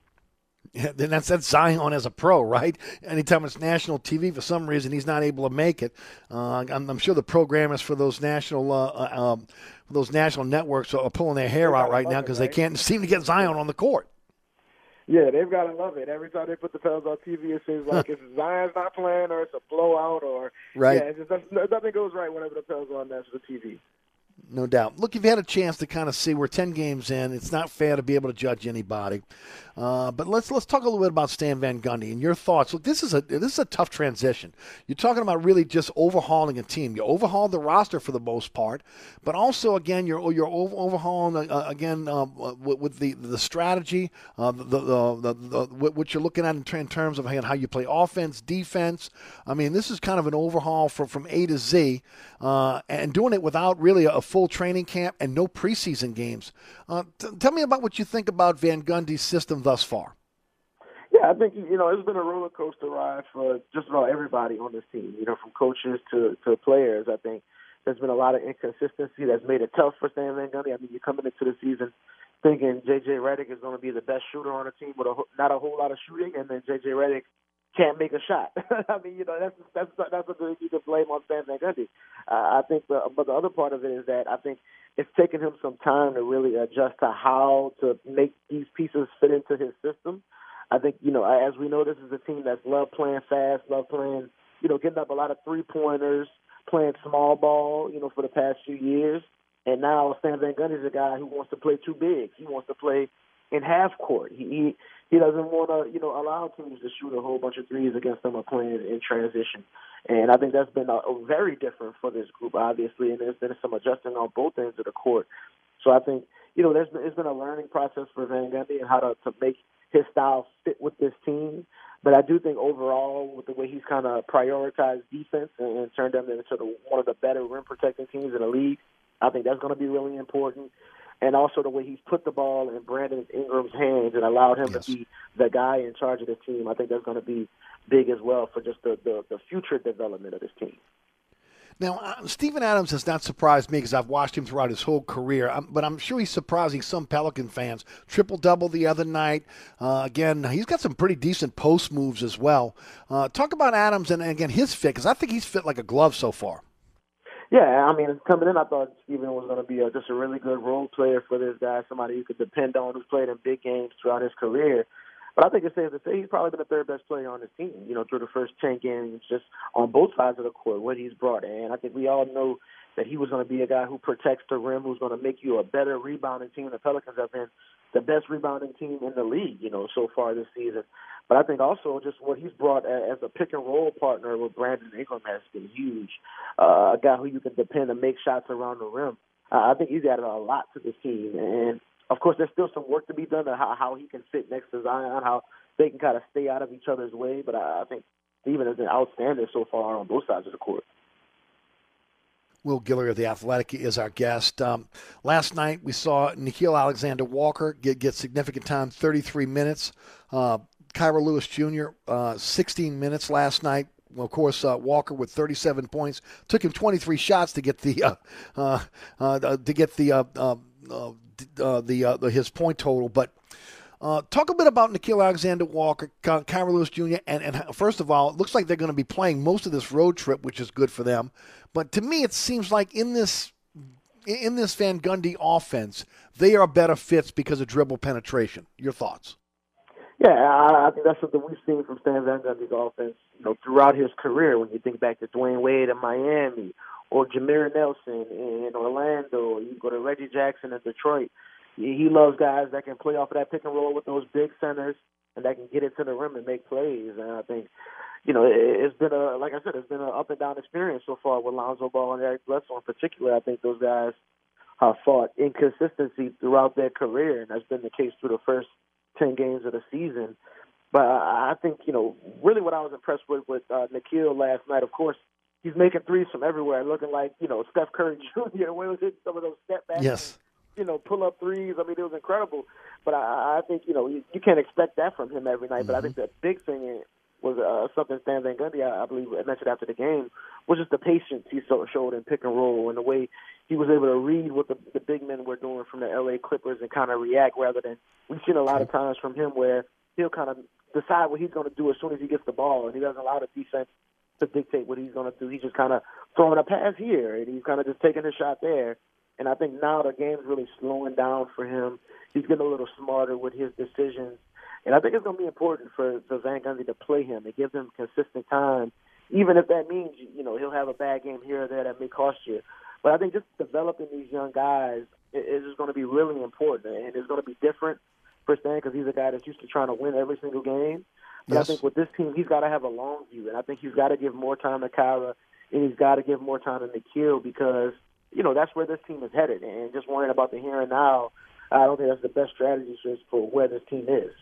Yeah, then that's that's Zion as a pro, right? Anytime it's national TV, for some reason he's not able to make it. Uh, I'm, I'm, sure the programmers for those national uh, uh um, those national networks are pulling their hair out right now because right? they can't seem to get Zion on the court. Yeah, they've got to love it. Every time they put the Pels on TV, it seems like it's Zion's not playing or it's a blowout or right. Yeah, just, nothing goes right whenever the Pels are on national TV no doubt. Look, if you've had a chance to kind of see we're ten games in. It's not fair to be able to judge anybody, uh, but let's let's talk a little bit about Stan Van Gundy and your thoughts. Look, this is a this is a tough transition. You're talking about really just overhauling a team. You overhauled the roster for the most part, but also again you're you're overhauling uh, again um, with, with, the the strategy, uh, the, the, the, the, what you're looking at in, in terms of how you play offense, defense. I mean, this is kind of an overhaul from from A to Z, uh, and doing it without really a full training camp and no preseason games. Uh, t- tell me about what you think about Van Gundy's system thus far. Yeah, I think you know it's been a roller coaster ride for just about everybody on this team. You know, from coaches to to players. I think there's been a lot of inconsistency that's made it tough for Stan Van Gundy. I mean, you're coming into the season thinking JJ Redick is going to be the best shooter on the team with a, not a whole lot of shooting, and then JJ Redick can't make a shot. I mean, you know, that's that's that's a good you can blame on Stan Van Gundy. Uh, I think, the, but the other part of it is that I think it's taken him some time to really adjust to how to make these pieces fit into his system. I think, you know, as we know, this is a team that's love playing fast, love playing, you know, getting up a lot of three pointers, playing small ball, you know, for the past few years. And now Stan Van Gundy's a guy who wants to play too big. He wants to play in half court. He he, doesn't want to, you know, allow teams to shoot a whole bunch of threes against them or playing in transition. And I think that's been a, a very different for this group, obviously, and there's been some adjusting on both ends of the court. So I think, you know, there's been, it's been a learning process for Van Gundy and how to, to make his style fit with this team. But I do think overall, with the way he's kind of prioritized defense and, and turned them into the, one of the better rim protecting teams in the league, I think that's going to be really important and also the way he's put the ball in Brandon Ingram's hands and allowed him yes. to be the guy in charge of the team. I think that's going to be big as well for just the, the, the future development of this team. Now, uh, Steven Adams has not surprised me because I've watched him throughout his whole career, um, but I'm sure he's surprising some Pelican fans. Triple double the other night. Uh, again, he's got some pretty decent post moves as well. Uh, talk about Adams and, again, his fit because I think he's fit like a glove so far. Yeah, I mean, coming in, I thought Steven was going to be a, just a really good role player for this guy, somebody you could depend on, who's played in big games throughout his career. But I think it's safe to say he's probably been the third best player on his team, you know, through the first 10 games, just on both sides of the court, what he's brought. And I think we all know that he was going to be a guy who protects the rim, who's going to make you a better rebounding team. The Pelicans have been the best rebounding team in the league, you know, so far this season. But I think also just what he's brought as a pick and roll partner with Brandon Ingram has been huge. Uh, a guy who you can depend to make shots around the rim. Uh, I think he's added a lot to this team. And of course, there's still some work to be done on how, how he can fit next to Zion, how they can kind of stay out of each other's way. But I, I think Steven has been outstanding so far on both sides of the court. Will Guillory of The Athletic is our guest. Um, last night we saw Nickeil Alexander Walker get, get significant time, 33 minutes. Uh, Kira Lewis Jr., uh, 16 minutes last night. Well, of course, uh, Walker with 37 points took him 23 shots to get the uh, uh, uh to get the uh, the, the his point total. But Uh, talk a bit about Nickeil Alexander Walker, Kira Lewis Jr., and, and first of all, it looks like they're going to be playing most of this road trip, which is good for them. But to me, it seems like in this in this Van Gundy offense, they are better fits because of dribble penetration. Your thoughts? Yeah, I, I think that's something we've seen from Stan Van Gundy's offense, you know, throughout his career. When you think back to Dwyane Wade in Miami, or Jameer Nelson in Orlando, or you go to Reggie Jackson in Detroit. He loves guys that can play off of that pick and roll with those big centers and that can get it to the rim and make plays. And I think you know, it's been a like I said, it's been an up and down experience so far with Lonzo Ball and Eric Bledsoe in particular. I think those guys have fought inconsistency throughout their career, and that's been the case through the first ten games of the season. But I think you know really what I was impressed with with uh, Nickeil last night. Of course, he's making threes from everywhere, looking like you know Steph Curry Jr. When was hitting some of those step backs. Yes. You know, pull up threes. I mean, it was incredible. But I, I think you know you, you can't expect that from him every night. Mm-hmm. But I think the big thing was uh, something Stan Van Gundy, I, I believe, mentioned after the game, was just the patience he so, showed in pick and roll and the way he was able to read what the, the big men were doing from the LA Clippers and kind of react rather than we've seen a lot of times from him where he'll kind of decide what he's going to do as soon as he gets the ball and he doesn't allow the defense to dictate what he's going to do. He's just kind of throwing a pass here and he's kind of just taking a shot there. And I think now the game's really slowing down for him. He's getting a little smarter with his decisions and I think it's going to be important for, for Van Gundy to play him and give him consistent time, even if that means, you know, he'll have a bad game here or there that may cost you. But I think just developing these young guys is just going to be really important, and it's going to be different for Stan because he's a guy that's used to trying to win every single game. But yes. I think with this team, he's got to have a long view, and I think he's got to give more time to Kira, and he's got to give more time to Nickeil because you know that's where this team is headed. And just worrying about the here and now, I don't think that's the best strategy for where this team is.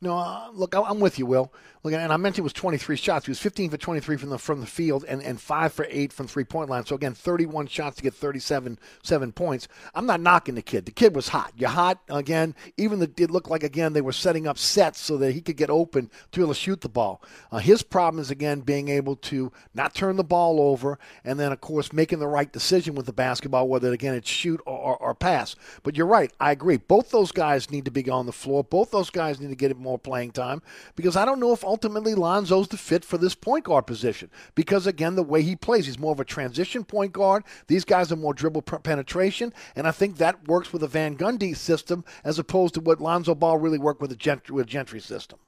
No, uh, look, I'm with you, Will. Look, and I mentioned it was 23 shots. He was 15 for 23 from the from the field, and, and five for eight from three point line. So again, 31 shots to get 37 seven points. I'm not knocking the kid. The kid was hot. You're hot again. Even the, it looked like again they were setting up sets so that he could get open to be able to shoot the ball. Uh, his problem is again being able to not turn the ball over, and then of course making the right decision with the basketball, whether again it's shoot or, or, or pass. But you're right. I agree. Both those guys need to be on the floor. Both those guys need to get it more playing time because I don't know if ultimately Lonzo's the fit for this point guard position because, again, the way he plays, he's more of a transition point guard. These guys are more dribble penetration, and I think that works with a Van Gundy system as opposed to what Lonzo Ball really worked with a Gentry, with Gentry system.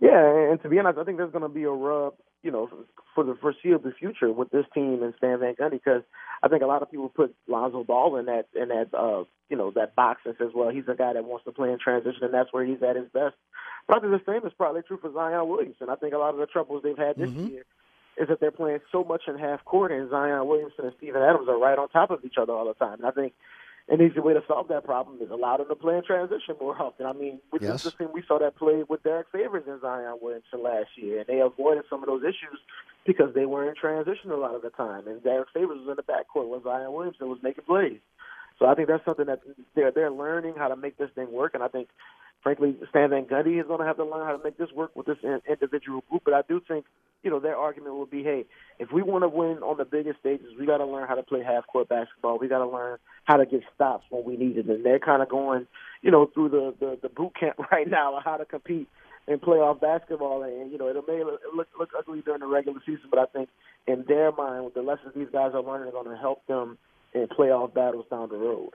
Yeah, and to be honest, I think there's going to be a rub, you know, for the foreseeable future with this team and Stan Van Gundy because I think a lot of people put Lonzo Ball in that in that uh, you know that box and says, well, he's a guy that wants to play in transition and that's where he's at his best. But I think the same is probably true for Zion Williamson. I think a lot of the troubles they've had this mm-hmm. year is that they're playing so much in half court, and Zion Williamson and Steven Adams are right on top of each other all the time. And I think an easy way to solve that problem is allow them to play in transition more often. I mean, with yes. the thing we saw that play with Derek Favors and Zion Williamson last year, and they avoided some of those issues because they were in transition a lot of the time, and Derek Favors was in the backcourt when Zion Williamson was making plays. So I think that's something that they're they're learning how to make this thing work, and I think, frankly, Stan Van Gundy is going to have to learn how to make this work with this individual group. But I do think, you know, their argument will be, hey, if we want to win on the biggest stages, we got to learn how to play half court basketball. We got to learn how to get stops when we need it, and they're kind of going, you know, through the the, the boot camp right now on how to compete in playoff basketball. And you know, it may look, look ugly during the regular season, but I think in their mind, the lessons these guys are learning, are going to help them in playoff battles down the road.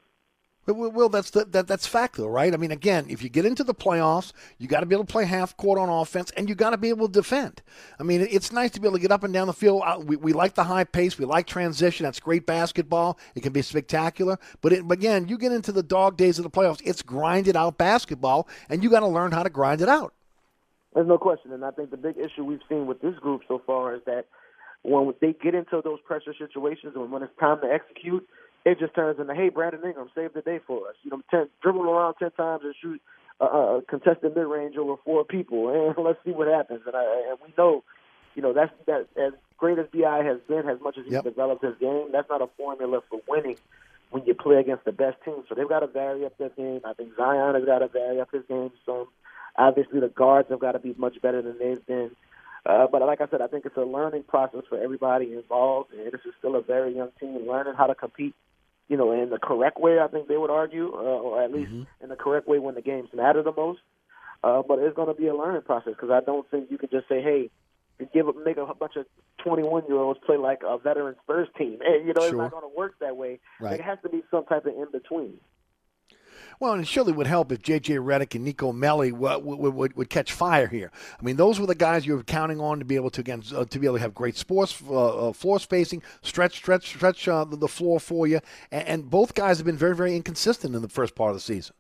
Well, that's the, that, that's fact, though, right? I mean, again, if you get into the playoffs, you got to be able to play half court on offense, and you got to be able to defend. I mean, it's nice to be able to get up and down the field. Uh, we, we like the high pace, we like transition. That's great basketball. It can be spectacular. But it, again, you get into the dog days of the playoffs, it's grinded out basketball, and you got to learn how to grind it out. There's no question, and I think the big issue we've seen with this group so far is that when they get into those pressure situations and when it's time to execute, it just turns into, hey, Brandon Ingram saved the day for us. You know, ten, dribble around ten times and shoot a, a contested mid range over four people, and let's see what happens. And, I, and we know, you know, that's that as great as Bi has been, as much as he's yep. developed his game, that's not a formula for winning when you play against the best team. So they've got to vary up their game. I think Zion has got to vary up his game some. Obviously, the guards have got to be much better than they've been. Uh, but like I said, I think it's a learning process for everybody involved, and this is still a very young team learning how to compete, you know, in the correct way. I think they would argue, uh, or at least mm-hmm. in the correct way when the games matter the most. Uh, but it's going to be a learning process because I don't think you can just say, "Hey, give make a bunch of 21 year olds play like a veteran Spurs team." And, you know, sure. it's not going to work that way. Right. Like, it has to be some type of in between. Well, and it surely would help if J.J. Redick and Nico Melli would, would, would, catch fire here. I mean, those were the guys you were counting on to be able to again uh, to be able to have great sports uh, uh, floor spacing, stretch, stretch, stretch uh, the, the, floor for you. And, and, both guys have been very, very inconsistent in the first part of the season.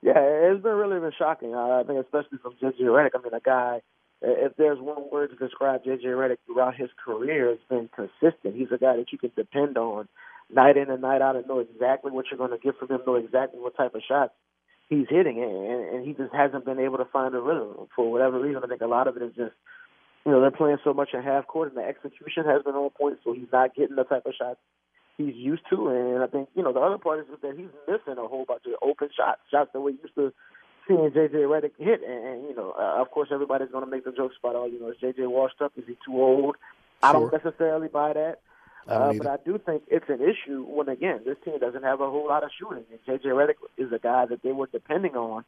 Yeah, it's been really been shocking. I think, especially from J.J. Redick. I mean, a guy. If there's one word to describe J.J. Redick throughout his career, it's been consistent. He's a guy that you can depend on night in and night out and know exactly what you're going to get from him, know exactly what type of shots he's hitting it, and, and he just hasn't been able to find a rhythm for whatever reason. I think a lot of it is just you know they're playing so much in half court, and the execution has been on point, so he's not getting the type of shots he's used to. And I think you know the other part is that he's missing a whole bunch of open shots, shots that we're used to seeing JJ Redick hit. And, and you know, uh, of course, everybody's going to make the jokes about, oh, you know, is JJ washed up? Is he too old? Sure. I don't necessarily buy that. Uh, but I do think it's an issue when, again, this team doesn't have a whole lot of shooting. And J.J. Redick is a guy that they were depending on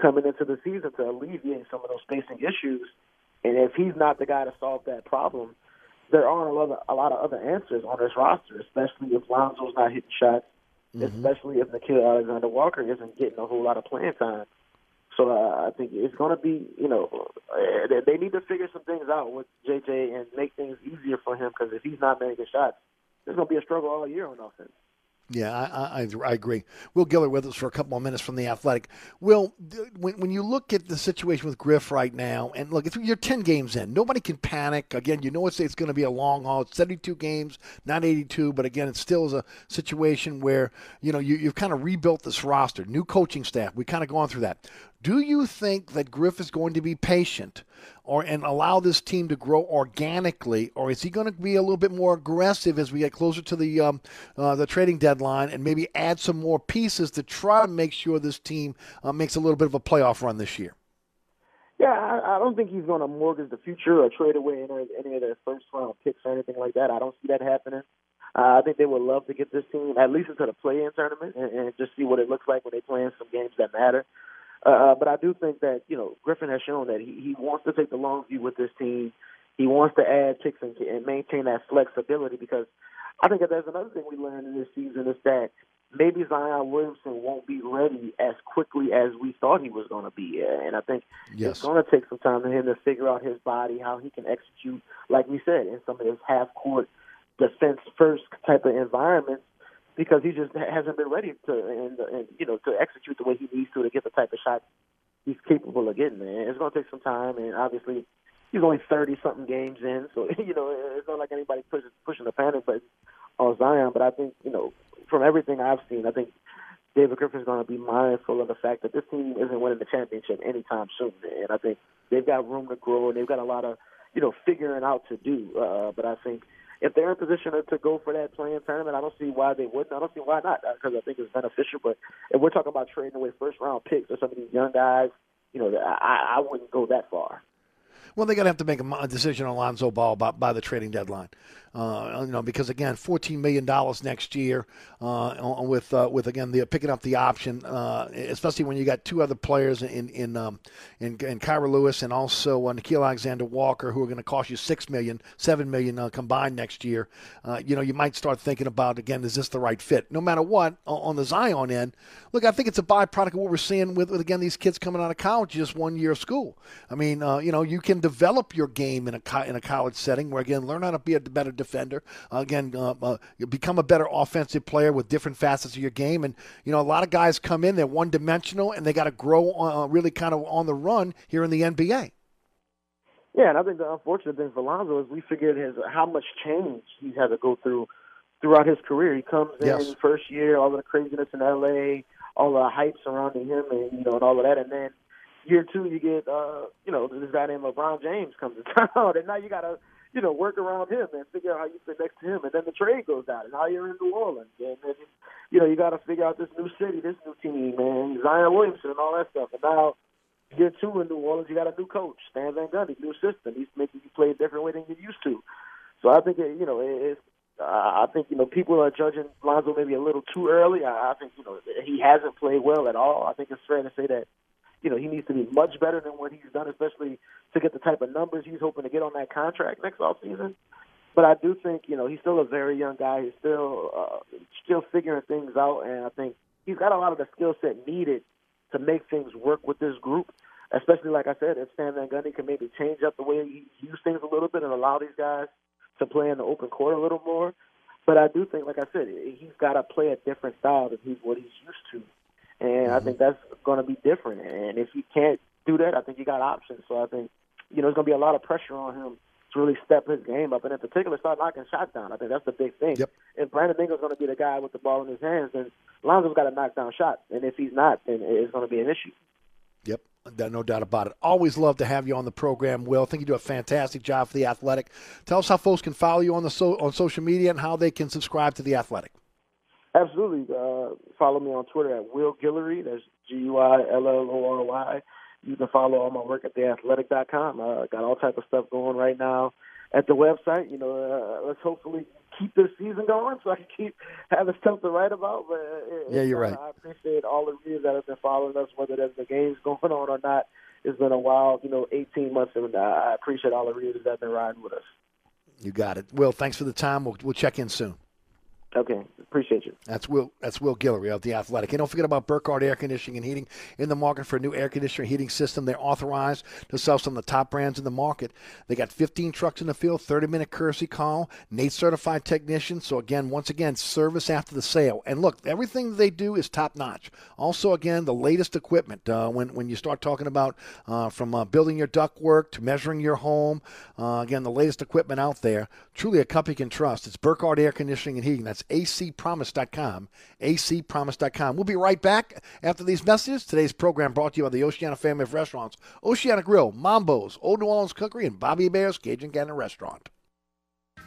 coming into the season to alleviate some of those spacing issues. And if he's not the guy to solve that problem, there aren't a lot of, a lot of other answers on this roster, especially if Lonzo's not hitting shots, mm-hmm. especially if Nickeil Alexander Walker isn't getting a whole lot of playing time. So uh, I think it's going to be, you know, uh, they need to figure some things out with JJ and make things easier for him because if he's not making shots, there's going to be a struggle all year on offense. Yeah, I, I, I, agree. Will Guillory with us for a couple more minutes from the Athletic. Will, when, when you look at the situation with Griff right now, and look, you're 10 games in, nobody can panic. Again, you know it's, it's going to be a long haul. It's 72 games, not 82, but again, it still is a situation where, you know, you, you've kind of rebuilt this roster, new coaching staff. We kind of gone through that. Do you think that Griff is going to be patient or and allow this team to grow organically, or is he going to be a little bit more aggressive as we get closer to the um, uh, the trading deadline and maybe add some more pieces to try to make sure this team uh, makes a little bit of a playoff run this year? Yeah, I, I don't think he's going to mortgage the future or trade away any, any of their first round picks or anything like that. I don't see that happening. Uh, I think they would love to get this team at least into the play-in tournament and, and just see what it looks like when they play in some games that matter. Uh, uh, but I do think that you know Griffin has shown that he, he wants to take the long view with this team. He wants to add picks and, and maintain that flexibility because I think that there's another thing we learned in this season is that maybe Zion Williamson won't be ready as quickly as we thought he was going to be. And I think yes. it's going to take some time for him to figure out his body, how he can execute, like we said, in some of his half court defense first type of environments because he just hasn't been ready to and, and you know to execute the way he needs to to get the type of shot he's capable of getting. Man, it's going to take some time, and obviously he's only thirty something games in, so you know it's not like anybody pushing pushing the panic button on Zion. But I think you know from everything I've seen, I think David Griffin's going to be mindful of the fact that this team isn't winning the championship anytime soon, and I think they've got room to grow and they've got a lot of you know figuring out to do. Uh, but I think if they're in position to, go for that play-in tournament, I don't see why they wouldn't. I don't see why not uh, because I think it's beneficial. But if we're talking about trading away first-round picks or some of these young guys, you know, I, I wouldn't go that far. Well, they're going to have to make a, decision on Lonzo Ball by, by the trading deadline. Uh, you know, because again, fourteen million dollars next year, uh, with uh, with again the picking up the option, uh, especially when you got two other players in in um, in, in Kira Lewis and also uh, Nickeil Alexander Walker, who are going to cost you six million, seven million uh, combined next year. you know, you might start thinking about again, is this the right fit? No matter what, on the Zion end, look, I think it's a byproduct of what we're seeing with, with again these kids coming out of college, just one year of school. I mean, you know, you can develop your game in a in a college setting where again, learn how to be a better defender. Again, uh, uh, become a better offensive player with different facets of your game. And, you know, a lot of guys come in, they're one dimensional, and they got to grow uh, really kind of on the run here in the NBA. Yeah, and I think the unfortunate thing for Lonzo is we figured his how much change he's had to go through throughout his career. He comes in yes. first year, all of the craziness in LA, all the hype surrounding him, and you know, and all of that, and then year two you get uh, you know this guy named LeBron James comes to town, and now you got to you know, work around him and figure out how you fit next to him. And then the trade goes out, and now you're in New Orleans, and then you know you got to figure out this new city, this new team, man, Zion Williamson, and all that stuff. And now year two in New Orleans, you got a new coach, Stan Van Gundy, new system. He's making you play a different way than you used to. So I think it, you know it's. Uh, I think you know people are judging Lonzo maybe a little too early. I, I think you know he hasn't played well at all. I think it's fair to say that you know, he needs to be much better than what he's done, especially to get the type of numbers he's hoping to get on that contract next off season. But I do think, you know, he's still a very young guy. He's still uh, still figuring things out, and I think he's got a lot of the skill set needed to make things work with this group. Especially, like I said, if Stan Van Gundy can maybe change up the way he uses things a little bit and allow these guys to play in the open court a little more. But I do think, like I said, he's got to play a different style than he's what he's used to and mm-hmm. I think that's going to be different. And if he can't do that, I think he got options. So I think you know there's going to be a lot of pressure on him to really step his game up, and in particular start knocking shots down. I think that's the big thing. Yep. If Brandon Ingram's going to be the guy with the ball in his hands, then Lonzo's got to knock down shots, and if he's not, then it's going to be an issue. Yep, no doubt about it. Always love to have you on the program, Will. I think you do a fantastic job for the Athletic. Tell us how folks can follow you on the so, on social media and how they can subscribe to the Athletic. Absolutely. Uh, follow me on Twitter at Will Guillory. That's G U I L L O R Y. You can follow all my work at theathletic.com. Uh, got all type of stuff going right now at the website. You know, uh, let's hopefully keep this season going so I can keep having stuff to write about. But it, yeah, you're right. I appreciate all the readers that have been following us, whether there's the games going on or not. It's been a wild, you know, 18 months, and I appreciate all the readers that have been riding with us. You got it. Will, thanks for the time. We'll, we'll check in soon. Okay, appreciate you. That's Will. That's Will Guillory of the Athletic. And don't forget about Burkhardt Air Conditioning and Heating in the market for a new air conditioner heating system. They're authorized to sell some of the top brands in the market. They got 15 trucks in the field, 30 minute courtesy call, NATE certified technician. So again, once again, service after the sale. And look, everything they do is top notch. Also, again, the latest equipment. Uh, when when you start talking about uh, from uh, building your ductwork to measuring your home, uh, again, the latest equipment out there. Truly a company you can trust. It's Burkhardt Air Conditioning and Heating. That's acpromise.com. acpromise.com. We'll be right back after these messages. Today's program brought to you by the Oceana family of restaurants Oceana Grill, Mambo's, Old New Orleans Cookery, and Bobby Hebert's Cajun Cannon Restaurant.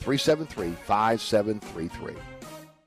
504-373-5733.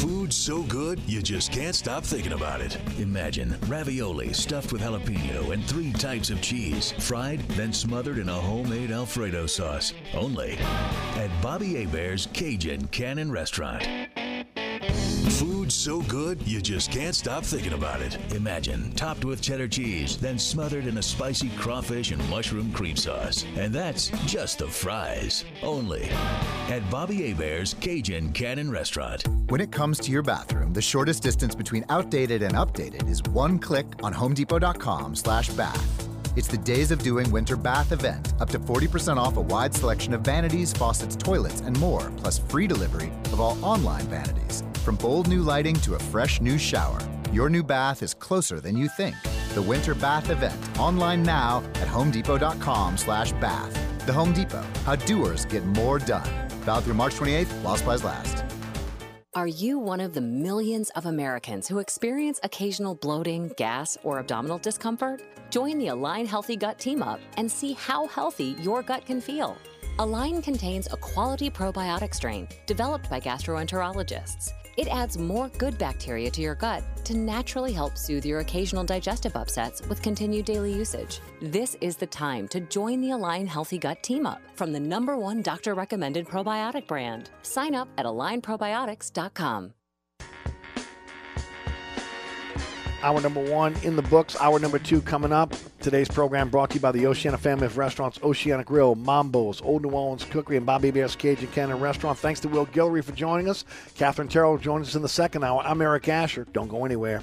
Food so good, you just can't stop thinking about it. Imagine ravioli stuffed with jalapeno and three types of cheese, fried, then smothered in a homemade Alfredo sauce. Only at Bobby Hebert's Cajun Cannon Restaurant. Food so good, you just can't stop thinking about it. Imagine topped with cheddar cheese, then smothered in a spicy crawfish and mushroom cream sauce. And that's just the fries. Only at Bobby Hebert's Cajun Cannon Restaurant. When it comes to your bathroom, the shortest distance between outdated and updated is one click on homedepot.com slash bath. It's the Days of Doing Winter Bath event. Up to 40% off a wide selection of vanities, faucets, toilets, and more, plus free delivery of all online vanities. From bold new lighting to a fresh new shower, Your new bath is closer than you think. The Winter Bath Event, online now at homedepot.com slash bath. The Home Depot, how doers get more done. Valid through March 28th while supplies last. Are you one of the millions of Americans who experience occasional bloating, gas, or abdominal discomfort? Join the Align Healthy Gut Team Up and see how healthy your gut can feel. Align contains a quality probiotic strain developed by gastroenterologists. It adds more good bacteria to your gut to naturally help soothe your occasional digestive upsets with continued daily usage. This is the time to join the Align Healthy Gut Team Up from the number one doctor recommended probiotic brand. Sign up at alignprobiotics.com. Hour number one in the books. Hour number two coming up. Today's program brought to you by the Oceana family of restaurants, Oceana Grill, Mambo's, Old New Orleans Cookery, and Bobby Hebert's Cajun Cannon Restaurant. Thanks to Will Guillory for joining us. Katherine Terrell joins us in the second hour. I'm Eric Asher. Don't go anywhere.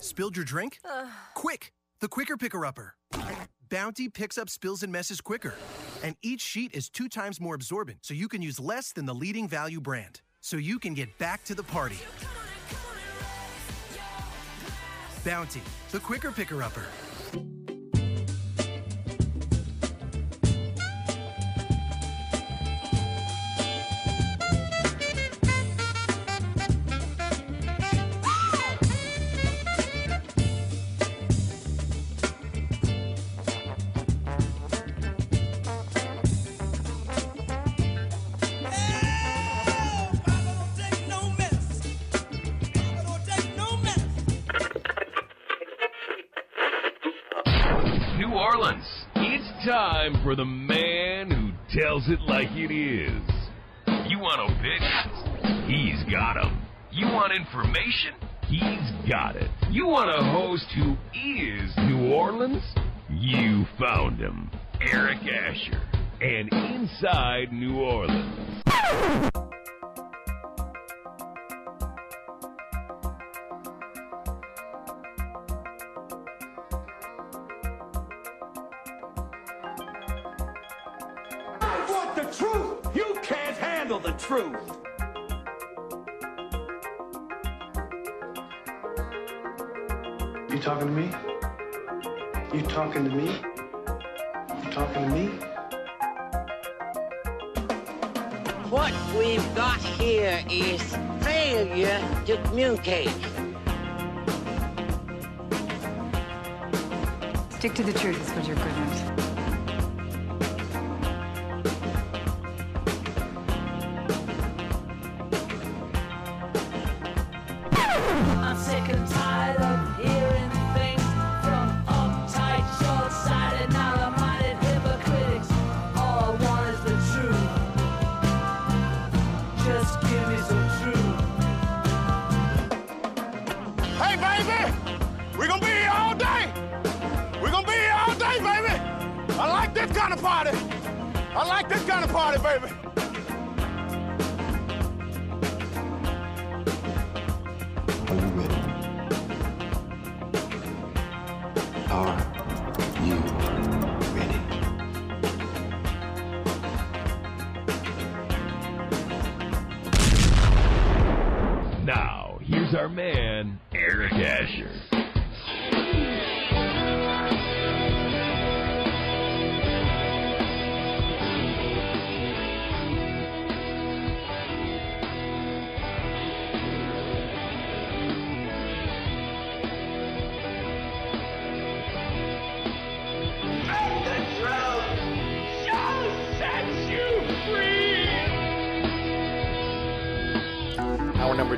Spilled your drink? Uh. Quick! The Quicker Picker Upper. Bounty picks up spills and messes quicker. And each sheet is two times more absorbent, so you can use less than the leading value brand. So you can get back to the party. Bounty, the Quicker Picker Upper.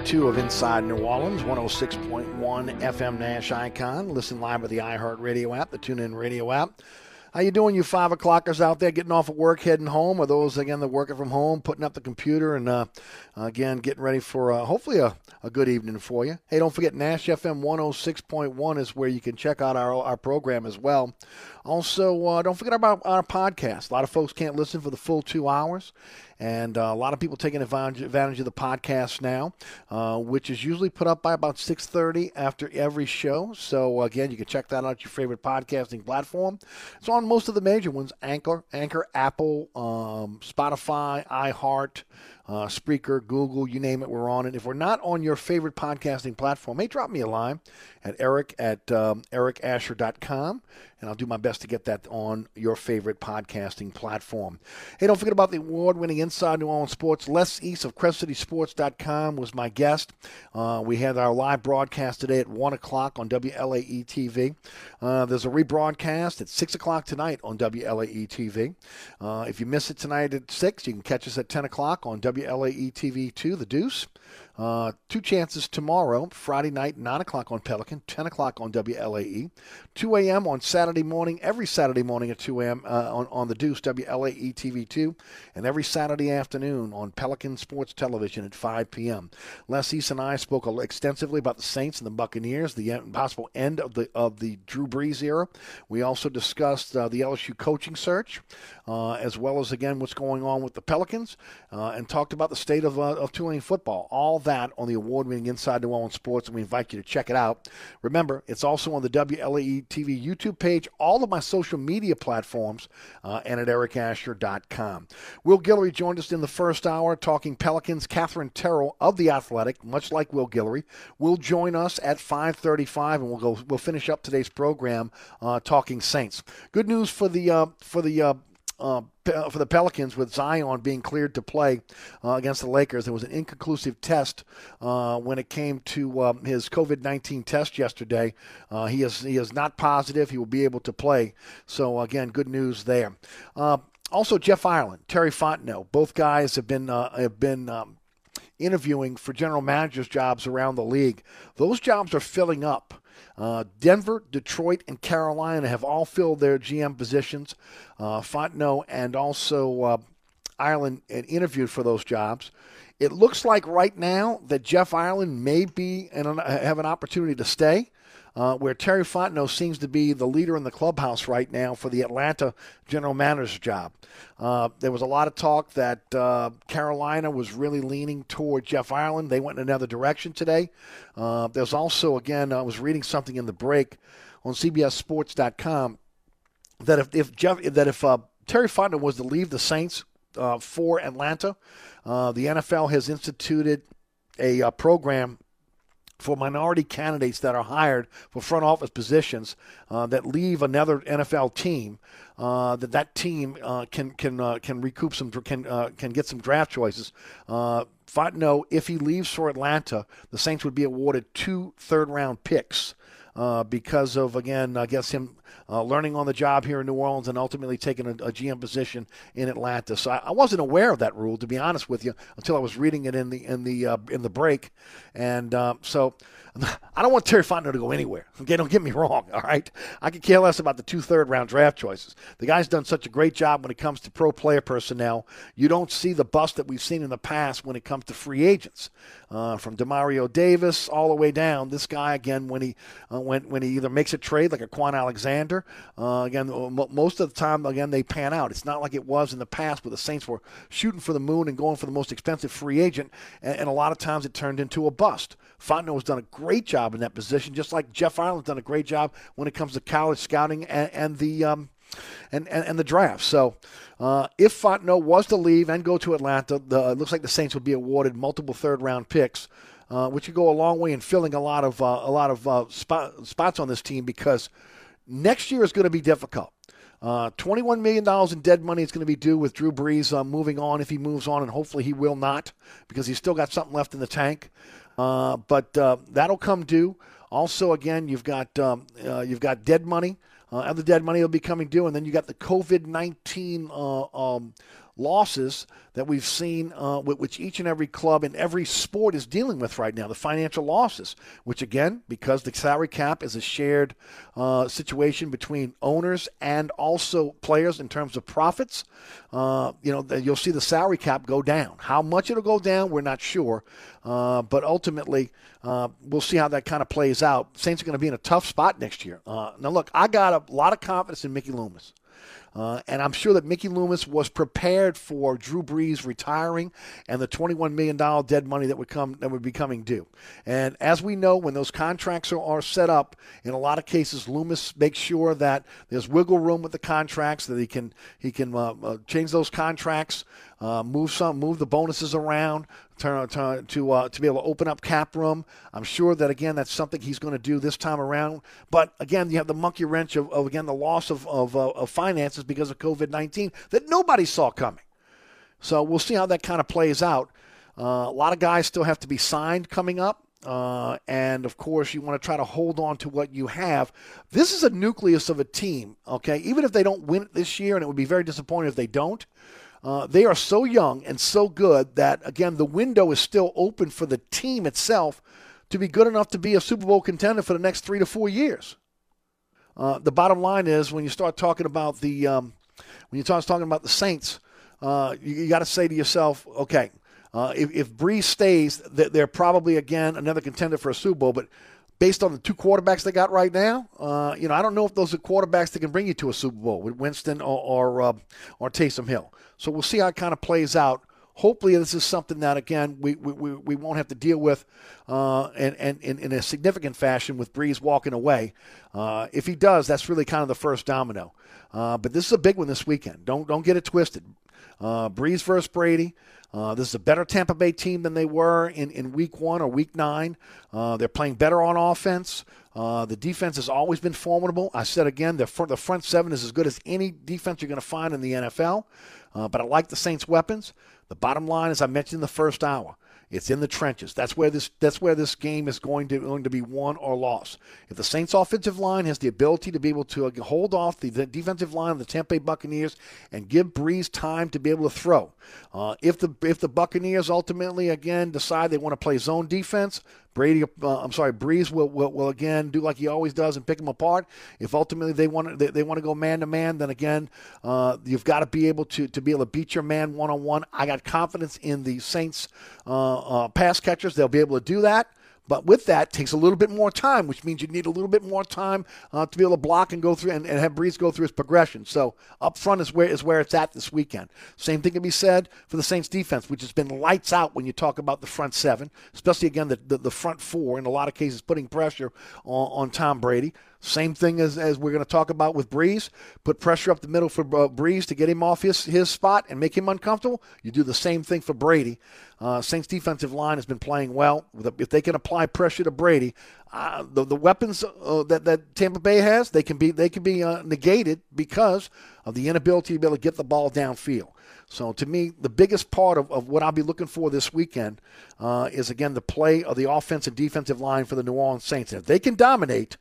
Two of Inside New Orleans, 106.1 FM Nash Icon. Listen live with the iHeartRadio app, the TuneIn Radio app. How you doing, you five o'clockers out there, getting off of work, heading home, or those again that working from home, putting up the computer, and uh, again getting ready for uh, hopefully a, a good evening for you. Hey, don't forget Nash FM 106.1 is where you can check out our our program as well. Also, uh, don't forget about our podcast. A lot of folks can't listen for the full two hours, And uh, a lot of people taking advantage, advantage of the podcast now, uh, which is usually put up by about 6.30 after every show. So, again, you can check that out at your favorite podcasting platform. It's on most of the major ones, Anchor, Anchor, Apple, um, Spotify, iHeart, uh, Spreaker, Google, you name it, we're on it. If we're not on your favorite podcasting platform, hey, drop me a line at eric at um, ericasher.com, and I'll do my best to get that on your favorite podcasting platform. Hey, don't forget about the award-winning Inside New Orleans Sports. Les East of CrescentCitySports.com was my guest. Uh, we had our live broadcast today at 1 o'clock on WLAE TV. Uh, there's a rebroadcast at 6 o'clock tonight on WLAE TV. Uh, if you miss it tonight at 6, you can catch us at 10 o'clock on WLAE TV 2, The Deuce. Uh, two chances tomorrow, Friday night, 9 o'clock on Pelican, 10 o'clock on WLAE, 2 a.m. on Saturday morning, every Saturday morning at 2 a.m. Uh, on, on the Deuce, WLAE TV2, and every Saturday afternoon on Pelican Sports Television at 5 p.m. Les East and I spoke extensively about the Saints and the Buccaneers, the possible end of the of the Drew Brees era. We also discussed uh, the LSU coaching search, uh, as well as, again, what's going on with the Pelicans, uh, and talked about the state of, uh, of Tulane football. All that on the award winning Inside New Orleans Sports, and we invite you to check it out. Remember, it's also on the WLAE TV YouTube page, all of my social media platforms, uh, and at ericasher.com. Will Guillory joined us in the first hour talking Pelicans. Katherine Terrell of The Athletic, much like Will Guillory, will join us at 5.35, and we'll go. We'll finish up today's program uh, talking Saints. Good news for the uh, for the uh, for the Pelicans with Zion being cleared to play uh, against the Lakers. There was an inconclusive test uh, when it came to um, his COVID 19 test yesterday. Uh, he, is, he is not positive. He will be able to play. So, again, good news there. Uh, also, Jeff Ireland, Terry Fontenot, both guys have been, uh, have been um, interviewing for general managers' jobs around the league. Those jobs are filling up. Uh, Denver, Detroit, and Carolina have all filled their GM positions. Uh, Fontenot and also uh, Ireland and interviewed for those jobs. It looks like right now that Jeff Ireland may be and have an opportunity to stay uh, where Terry Fontenot seems to be the leader in the clubhouse right now for the Atlanta general manager's job. Uh, there was a lot of talk that uh, Carolina was really leaning toward Jeff Ireland. They went in another direction today. Uh, there's also, again, I was reading something in the break on CBSSports.com that if, if Jeff that if uh, Terry Fontenot was to leave the Saints uh, for Atlanta, the NFL has instituted a program for minority candidates that are hired for front office positions uh, that leave another NFL team, uh, that that team uh, can can uh, can recoup some can uh, can get some draft choices. Uh, Fontenot, if he leaves for Atlanta, the Saints would be awarded two third round picks. Uh, because of again, I guess him uh, learning on the job here in New Orleans and ultimately taking a, a GM position in Atlanta. So I, I, wasn't aware of that rule, to be honest with you, until I was reading it in the in the uh, in the break, and um, so. I don't want Terry Fontenot to go anywhere. Okay, don't get me wrong. All right, I could care less about the two third round draft choices. The guy's done such a great job when it comes to pro player personnel. You don't see the bust that we've seen in the past when it comes to free agents, uh, from Demario Davis all the way down. This guy again, when he uh, when when he either makes a trade like a Kwon Alexander, uh, again most of the time again they pan out. It's not like it was in the past where the Saints were shooting for the moon and going for the most expensive free agent, and, and a lot of times it turned into a bust. Fontenot has done a great job in that position, just like Jeff Ireland's done a great job when it comes to college scouting and, and the um, and, and, and the draft. So uh, if Fontenot was to leave and go to Atlanta, the, it looks like the Saints would be awarded multiple third round picks. Uh, which would go a long way in filling a lot of uh, a lot of uh, spot, spots on this team because next year is going to be difficult. Uh, $21 million in dead money is going to be due with Drew Brees uh, moving on if he moves on, and hopefully he will not because he's still got something left in the tank. Uh, but uh, that'll come due. Also, again, you've got um, you've got dead money. Uh, other dead money will be coming due, and then you got the COVID nineteen uh, um, losses that we've seen, uh, which each and every club in every sport is dealing with right now, the financial losses, which again, because the salary cap is a shared uh, situation between owners and also players in terms of profits, uh, you know, you'll see the salary cap go down. How much it'll go down, we're not sure. Uh, but ultimately, uh, we'll see how that kind of plays out. Saints are going to be in a tough spot next year. Uh, now, look, I got a lot of confidence in Mickey Loomis. Uh, and I'm sure that Mickey Loomis was prepared for Drew Brees retiring and the $21 million dead money that would come that would be coming due. And as we know, when those contracts are, are set up, in a lot of cases, Loomis makes sure that there's wiggle room with the contracts that he can he can uh, uh, change those contracts, uh, move some, move the bonuses around, to uh, to be able to open up cap room. I'm sure that again that's something he's going to do this time around. But again, you have the monkey wrench of, of again the loss of of, uh, of finances because of COVID 19 that nobody saw coming. So we'll see how that kind of plays out. Uh, a lot of guys still have to be signed coming up. Uh, and of course, you want to try to hold on to what you have. This is a nucleus of a team, okay? Even if they don't win it this year, and it would be very disappointing if they don't, uh, they are so young and so good that, again, the window is still open for the team itself to be good enough to be a Super Bowl contender for the next three to four years. Uh, the bottom line is when you start talking about the um, when you start talking about the Saints, uh, you, you got to say to yourself, okay, uh, if, if Brees stays, they're probably again another contender for a Super Bowl. But based on the two quarterbacks they got right now, uh, you know, I don't know if those are quarterbacks that can bring you to a Super Bowl with Winston or or, uh, or Taysom Hill. So we'll see how it kind of plays out. Hopefully, this is something that again we we, we won't have to deal with, uh, and, and, and in a significant fashion with Brees walking away. Uh, if he does, that's really kind of the first domino. Uh, but this is a big one this weekend. Don't don't get it twisted. Uh, Brees versus Brady. Uh, this is a better Tampa Bay team than they were in, in week one or week nine. Uh, they're playing better on offense. Uh, the defense has always been formidable. I said again, the front, the front seven is as good as any defense you're going to find in the NFL. Uh, but I like the Saints' weapons. The bottom line, as I mentioned in the first hour, it's in the trenches. That's where this that's where this game is going to going to be won or lost. If the Saints offensive line has the ability to be able to hold off the, the defensive line of the Tampa Bay Buccaneers and give Brees time to be able to throw, uh, if the if the Buccaneers ultimately again decide they want to play zone defense, Brady, uh, I'm sorry, Brees will, will, will again do like he always does and pick them apart. If ultimately they want to, they, they want to go man to man, then again, uh, you've got to be able to to be able to beat your man one on one. I got confidence in the Saints uh, uh, pass catchers; they'll be able to do that. But with that, takes a little bit more time, which means you need a little bit more time uh, to be able to block and go through and, and have Brees go through his progression. So up front is where is where it's at this weekend. Same thing can be said for the Saints defense, which has been lights out when you talk about the front seven, especially again the, the, the front four in a lot of cases putting pressure on, on Tom Brady. Same thing as, as we're going to talk about with Brees. Put pressure up the middle for uh, Brees to get him off his, his spot and make him uncomfortable. You do the same thing for Brady. Uh, Saints defensive line has been playing well. If they can apply pressure to Brady, uh, the, the weapons uh, that, that Tampa Bay has, they can be they can be uh, negated because of the inability to be able to get the ball downfield. So to me, the biggest part of, of what I'll be looking for this weekend uh, is again the play of the offensive and defensive line for the New Orleans Saints. if they can dominate,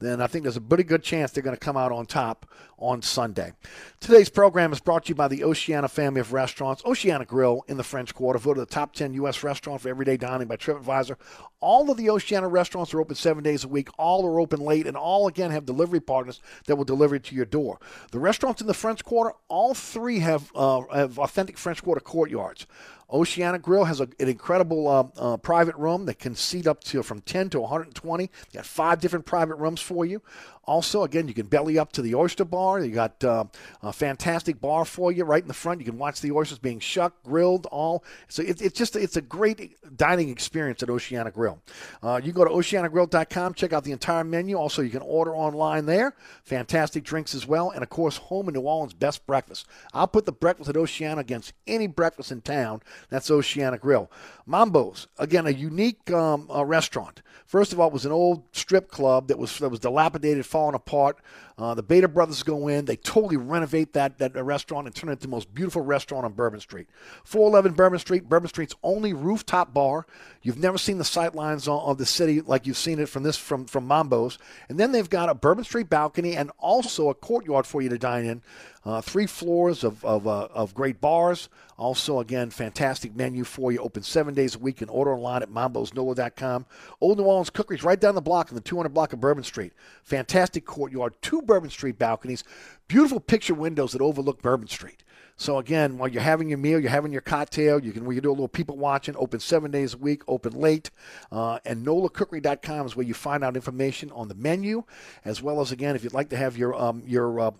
then I think there's a pretty good chance they're going to come out on top on Sunday. Today's program is brought to you by the Oceana family of restaurants. Oceana Grill in the French Quarter, voted the top 10 U.S. restaurant for everyday dining by TripAdvisor. All of the Oceana restaurants are open seven days a week. All are open late, and all, again, have delivery partners that will deliver it to your door. The restaurants in the French Quarter, all three have, uh, have authentic French Quarter courtyards. Oceana Grill has a, an incredible uh, uh, private room that can seat up to from 10 to 120. They got five different private rooms for you. Also, again, you can belly up to the oyster bar. You got uh, a fantastic bar for you right in the front. You can watch the oysters being shucked, grilled, all. So it, it's just it's a great dining experience at Oceana Grill. Uh, you go to oceanagrill.com, check out the entire menu. Also, you can order online there. Fantastic drinks as well, and of course, home in New Orleans best breakfast. I'll put the breakfast at Oceana against any breakfast in town. That's Oceana Grill. Mambo's again a unique um, uh, restaurant. First of all, it was an old strip club that was that was dilapidated, falling apart. Uh, the Beta brothers go in, they totally renovate that that restaurant and turn it into the most beautiful restaurant on Bourbon Street. 411 Bourbon Street, Bourbon Street's only rooftop bar. You've never seen the sightlines of the city like you've seen it from this from from Mambo's. And then they've got a Bourbon Street balcony and also a courtyard for you to dine in. Uh, three floors of, of, uh, of great bars. Also, again, fantastic menu for you. Open seven days a week and order online at mambosnola.com. Old New Orleans Cookery's right down the block in the 200 block of Bourbon Street. Fantastic courtyard, two Bourbon Street balconies, beautiful picture windows that overlook Bourbon Street. So again, while you're having your meal, you're having your cocktail, you can we can do a little people watching. Open seven days a week, open late, uh, and NolaCookery.com is where you find out information on the menu, as well as again, if you'd like to have your um, your uh,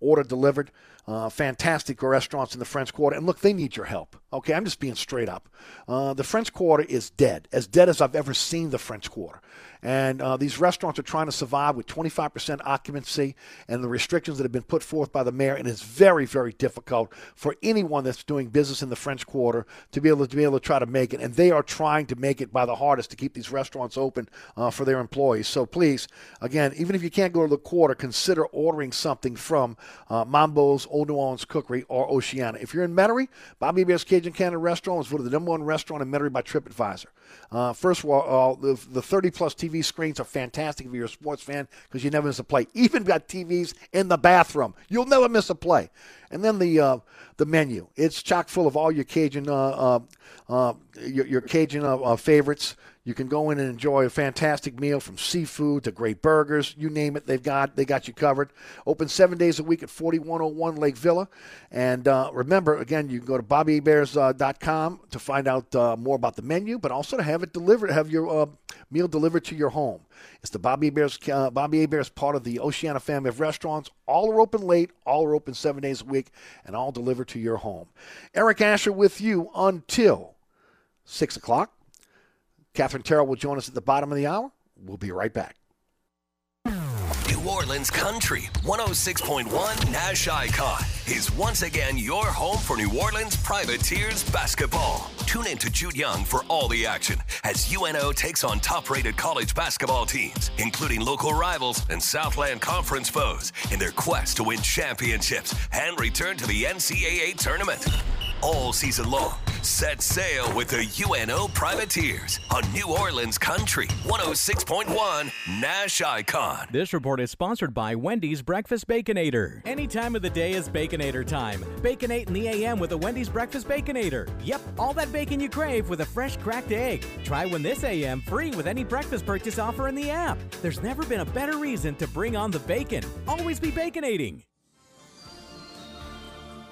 order delivered. Uh, fantastic restaurants in the French Quarter. And look, they need your help. Okay, I'm just being straight up. Uh, the French Quarter is dead, as dead as I've ever seen the French Quarter. And uh, these restaurants are trying to survive with 25% occupancy and the restrictions that have been put forth by the mayor. And it's very, very difficult for anyone that's doing business in the French Quarter to be able to, to be able to try to make it. And they are trying to make it by the hardest to keep these restaurants open uh, for their employees. So please, again, even if you can't go to the quarter, consider ordering something from uh, Mambo's Old New Orleans Cookery or Oceana. If you're in Metairie, Bobby Hebert's Cajun Cannon Restaurant was voted the number one restaurant in Metairie by TripAdvisor. Uh, first of all, uh, the, the 30 plus TV screens are fantastic if you're a sports fan because you never miss a play. Even got TVs in the bathroom. You'll never miss a play. And then the uh, the menu. It's chock full of all your Cajun uh, uh, uh, your, your Cajun favorites. You can go in and enjoy a fantastic meal from seafood to great burgers. You name it, they've got they got you covered. Open seven days a week at 4101 Lake Villa. And uh, remember, again, you can go to BobbyHeberts.com to find out uh, more about the menu, but also to have it delivered, have your uh, meal delivered to your home. It's the Bobby Hebert's. Uh, Bobby Hebert's part of the Oceana family of restaurants. All are open late. All are open seven days a week, and all delivered to your home. Eric Asher with you until six o'clock. Katherine Terrell will join us at the bottom of the hour. We'll be right back. New Orleans Country 106.1 Nash Icon is once again your home for New Orleans Privateers basketball. Tune in to Jude Young for all the action as UNO takes on top rated college basketball teams, including local rivals and Southland Conference foes, in their quest to win championships and return to the NCAA tournament. All season long, set sail with the UNO Privateers on New Orleans Country 106.1 Nash Icon. This report is sponsored by Wendy's Breakfast Baconator. Any time of the day is Baconator time. Baconate in the AM with a Wendy's Breakfast Baconator. Yep, all that bacon you crave with a fresh cracked egg. Try one this AM free with any breakfast purchase offer in the app. There's never been a better reason to bring on the bacon. Always be baconating.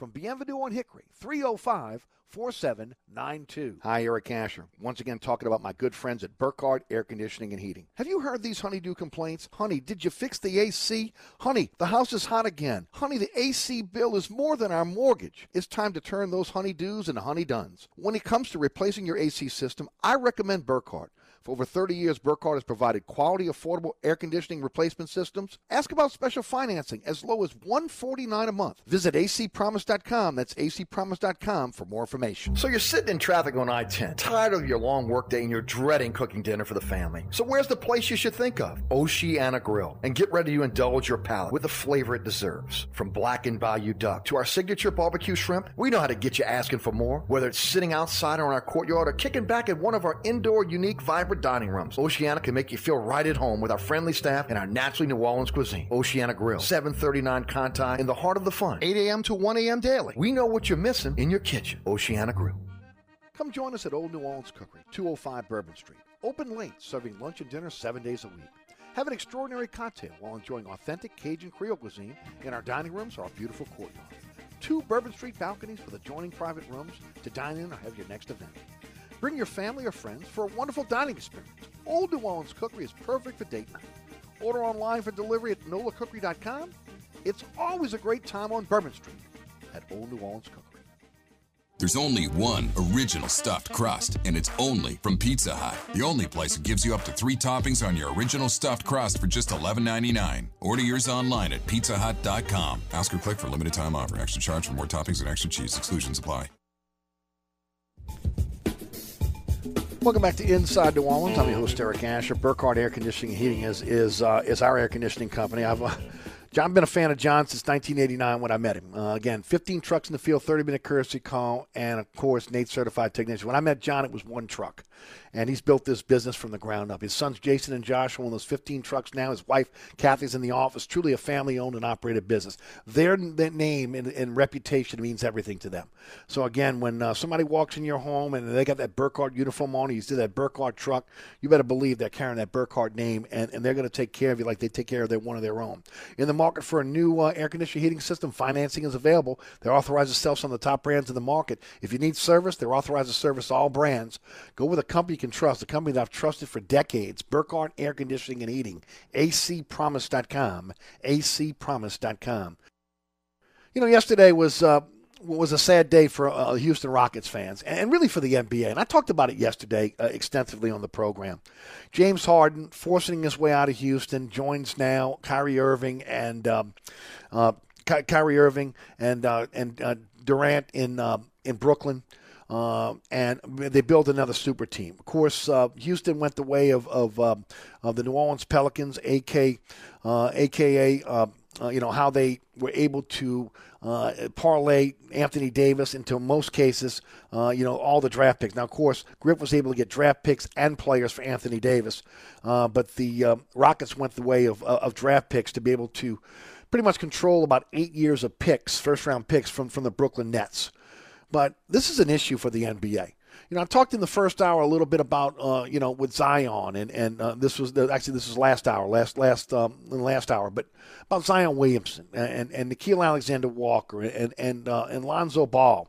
from Bienvenue on Hickory 305 4792. Hi, Eric Asher. Once again, talking about my good friends at Burkhardt Air Conditioning and Heating. Have you heard these honeydew complaints? Honey, did you fix the AC? Honey, the house is hot again. Honey, the AC bill is more than our mortgage. It's time to turn those honeydews into honeyduns. When it comes to replacing your AC system, I recommend Burkhardt. For over 30 years, Burkhardt has provided quality, affordable air conditioning replacement systems. Ask about special financing as low as 149 a month. Visit acpromise.com. That's acpromise.com for more information. So you're sitting in traffic on I 10, tired of your long workday, and you're dreading cooking dinner for the family. So where's the place you should think of? Oceana Grill. And get ready to indulge your palate with the flavor it deserves. From blackened bayou duck to our signature barbecue shrimp, we know how to get you asking for more. Whether it's sitting outside or in our courtyard or kicking back at one of our indoor, unique, vibrant dining rooms, Oceana can make you feel right at home with our friendly staff and our naturally New Orleans cuisine. Oceana Grill, 739 Conti, in the heart of the fun, 8 a.m. to 1 a.m. daily. We know what you're missing in your kitchen. Oceana Grill. Come join us at Old New Orleans Cookery, 205 Bourbon Street. Open late, serving lunch and dinner seven days a week. Have an extraordinary cocktail while enjoying authentic Cajun Creole cuisine in our dining rooms or our beautiful courtyard. Two Bourbon Street balconies with adjoining private rooms to dine in or have your next event. Bring your family or friends for a wonderful dining experience. Old New Orleans Cookery is perfect for date night. Order online for delivery at nolacookery.com. It's always a great time on Bourbon Street at Old New Orleans Cookery. There's only one original stuffed crust, and it's only from Pizza Hut. The only place that gives you up to three toppings on your original stuffed crust for just $11.99. Order yours online at pizzahut.com. Ask or click for limited time offer. Extra charge for more toppings and extra cheese. Exclusions apply. Welcome back to Inside New Orleans. I'm your host Eric Asher. Burkhardt Air Conditioning and Heating is is uh, is our air conditioning company. I've uh, John been a fan of John since 1989 when I met him. Uh, again, 15 trucks in the field, 30 minute courtesy call, and of course NATE certified technician. When I met John, it was one truck, and he's built this business from the ground up. His sons Jason and Josh own those 15 trucks now. His wife Kathy's in the office. Truly a family owned and operated business. Their, name and, and, reputation means everything to them. So again, when uh, somebody walks in your home and they got that Burkhardt uniform on, you see that Burkhardt truck, you better believe they're carrying that Burkhardt name, and, and they're going to take care of you like they take care of their one of their own. In the market for a new uh, air conditioning heating system, financing is available. They're authorized to sell some of the top brands in the market. If you need service, they're authorized to service all brands. Go with a company can trust, a company that I've trusted for decades. Burkhardt Air Conditioning and Heating. acpromise.com. acpromise.com. You know, yesterday was. Uh, was a sad day for uh, Houston Rockets fans and really for the NBA. And I talked about it yesterday uh, extensively on the program. James Harden forcing his way out of Houston joins now Kyrie Irving and um, uh, Ky- Kyrie Irving and uh, and uh, Durant in uh, in Brooklyn. And they build another super team. Of course, Houston went the way of of, um, of the New Orleans Pelicans, AK, aka you know how they were able to uh, parlay Anthony Davis into most cases, uh, you know, all the draft picks. Now, of course, Griff was able to get draft picks and players for Anthony Davis, uh, but the uh, Rockets went the way of, of draft picks to be able to pretty much control about eight years of picks, first round picks from, from the Brooklyn Nets. But this is an issue for the NBA you know, I talked in the first hour a little bit about, uh, you know, with Zion, and and uh, this was the, actually this was last hour, last last um, last hour, but about Zion Williamson and and Nickeil Alexander Walker and and uh, and Lonzo Ball.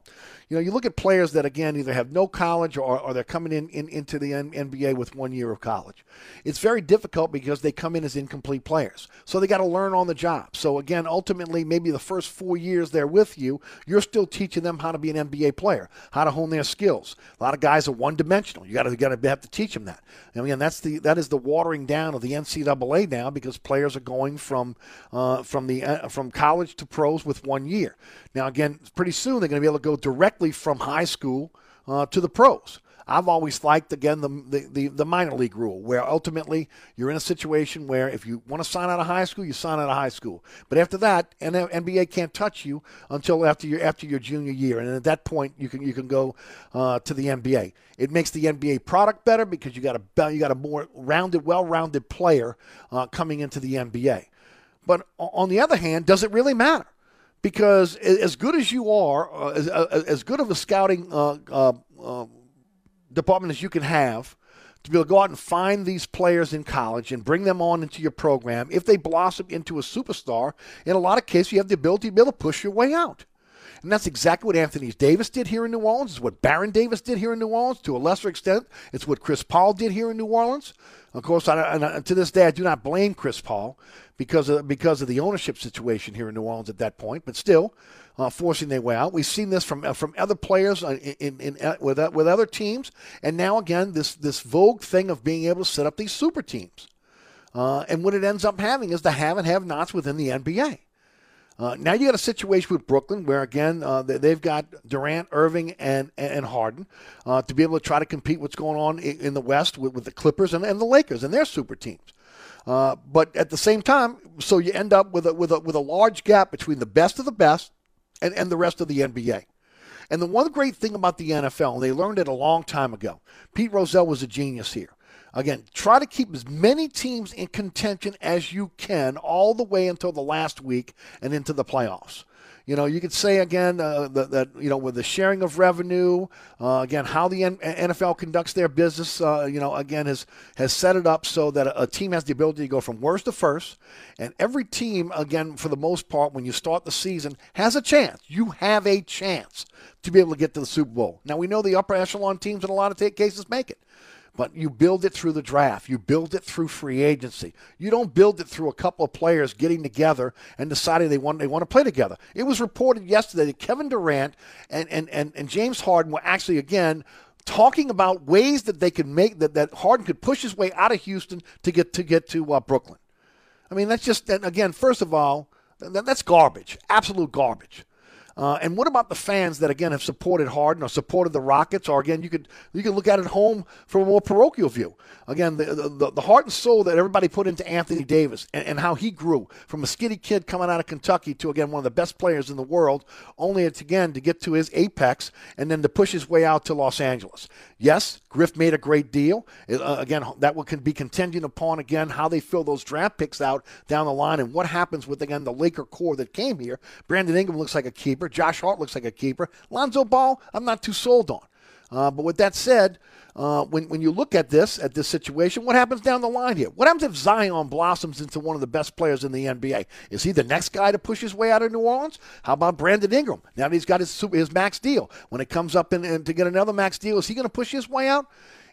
You know, you look at players that again either have no college or, or they're coming in, in into the NBA with one year of college. It's very difficult because they come in as incomplete players, so they got to learn on the job. So again, ultimately, maybe the first four years they're with you, you're still teaching them how to be an NBA player, how to hone their skills. A lot of guys are one dimensional. You got to got have to teach them that. And again, that's the that is the watering down of the NCAA now because players are going from uh, from the uh, from college to pros with one year. Now again, pretty soon they're going to be able to go directly from high school uh, to the pros. I've always liked again the, the, the the minor league rule, where ultimately you're in a situation where if you want to sign out of high school, you sign out of high school. But after that, NBA can't touch you until after your after your junior year, and at that point you can you can go uh, to the NBA. It makes the NBA product better because you got a you got a more rounded, well-rounded player uh, coming into the NBA. But on the other hand, does it really matter? Because as good as you are, uh, as, uh, as good of a scouting uh, uh department as you can have to be able to go out and find these players in college and bring them on into your program. If they blossom into a superstar, in a lot of cases, you have the ability to be able to push your way out. And that's exactly what Anthony Davis did here in New Orleans. It's what Baron Davis did here in New Orleans. To a lesser extent, it's what Chris Paul did here in New Orleans. Of course, I, and to this day, I do not blame Chris Paul because of, because of the ownership situation here in New Orleans at that point. But still, uh, forcing their way out. We've seen this from uh, from other players uh, in, in, in uh, with uh, with other teams, and now again this this vogue thing of being able to set up these super teams. Uh, and what it ends up having is the have and have nots within the NBA. now you got a situation with Brooklyn where again they've got Durant, Irving, and and Harden to be able to try to compete what's going on in, in the West with, with the Clippers and, and the Lakers and their super teams. Uh, but at the same time, so you end up with a, with a, with a large gap between the best of the best and, and the rest of the NBA. And the one great thing about the NFL, and they learned it a long time ago, Pete Rozelle was a genius here. Again, try to keep as many teams in contention as you can all the way until the last week and into the playoffs. You know, you could say again uh, that, that, you know with the sharing of revenue, uh, again how the N- NFL conducts their business. Uh, you know, again has has set it up so that a, a, team has the ability to go from worst to first, and every team, again for the most part, when you start the season, has a chance. You have a chance to be able to get to the Super Bowl. Now we know the upper echelon teams in a lot of cases make it. But you build it through the draft. You build it through free agency. You don't build it through a couple of players getting together and deciding they want they want to play together. It was reported yesterday that Kevin Durant and, and, and, and James Harden were actually again talking about ways that they could make that, that Harden could push his way out of Houston to get to get to uh, Brooklyn. I mean, that's just again, first of all, that's garbage, absolute garbage. Uh, and what about the fans that again have supported Harden or supported the Rockets? Or again, you could you could look at it home from a more parochial view. Again, the the, the heart and soul that everybody put into Anthony Davis and, and how he grew from a skinny kid coming out of Kentucky to again one of the best players in the world, only it's again to get to his apex and then to push his way out to Los Angeles. Yes, Griff made a great deal. Uh, again, that will can be contingent upon again how they fill those draft picks out down the line and what happens with again the Laker core that came here. Brandon Ingram looks like a keeper. Josh Hart looks like a keeper. Lonzo Ball, I'm not too sold on. Uh, but with that said, uh, when, when you look at this, at this situation, what happens down the line here? What happens if Zion blossoms into one of the best players in the NBA? Is he the next guy to push his way out of New Orleans? How about Brandon Ingram? Now that he's got his, his max deal. When it comes up in, in to get another max deal, is he going to push his way out?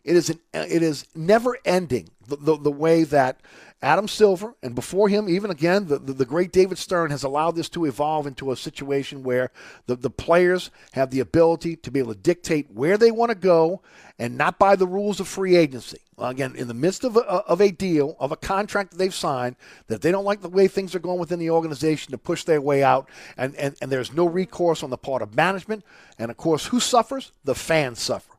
It is, an, it is never ending the, the, the way that Adam Silver, and before him, even again, the, the, the, great David Stern has allowed this to evolve into a situation where the, the players have the ability to be able to dictate where they want to go and not by the rules of free agency. Again, in the midst of a, of a deal, of a contract that they've signed, that they don't like the way things are going within the organization to push their way out, and, and, and there's no recourse on the part of management. And of course, who suffers? The fans suffer.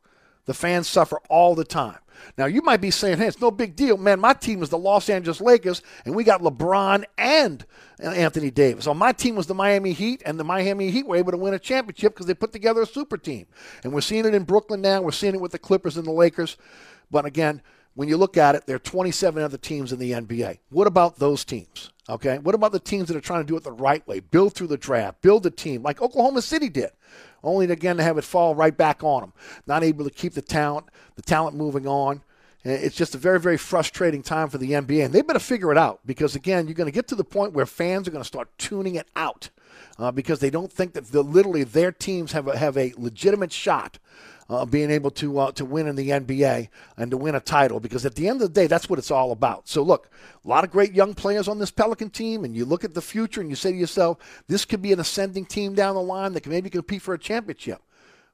The fans suffer all the time. Now, you might be saying, hey, it's no big deal. Man, my team was the Los Angeles Lakers, and we got LeBron and Anthony Davis. So my team was the Miami Heat, and the Miami Heat were able to win a championship because they put together a super team. And we're seeing it in Brooklyn now. We're seeing it with the Clippers and the Lakers. But again, when you look at it, there are 27 other teams in the NBA. What about those teams? Okay. What about the teams that are trying to do it the right way? Build through the draft, build a team like Oklahoma City did only again to have it fall right back on them. Not able to keep the talent, the talent moving on. It's just a very, very frustrating time for the NBA, and they better figure it out because again, you're going to get to the point where fans are going to start tuning it out uh, because they don't think that the, literally their teams have a, have a legitimate shot uh, being able to uh, to win in the NBA and to win a title because at the end of the day, that's what it's all about. So look, a lot of great young players on this Pelican team, and you look at the future and you say to yourself, this could be an ascending team down the line that can maybe compete for a championship.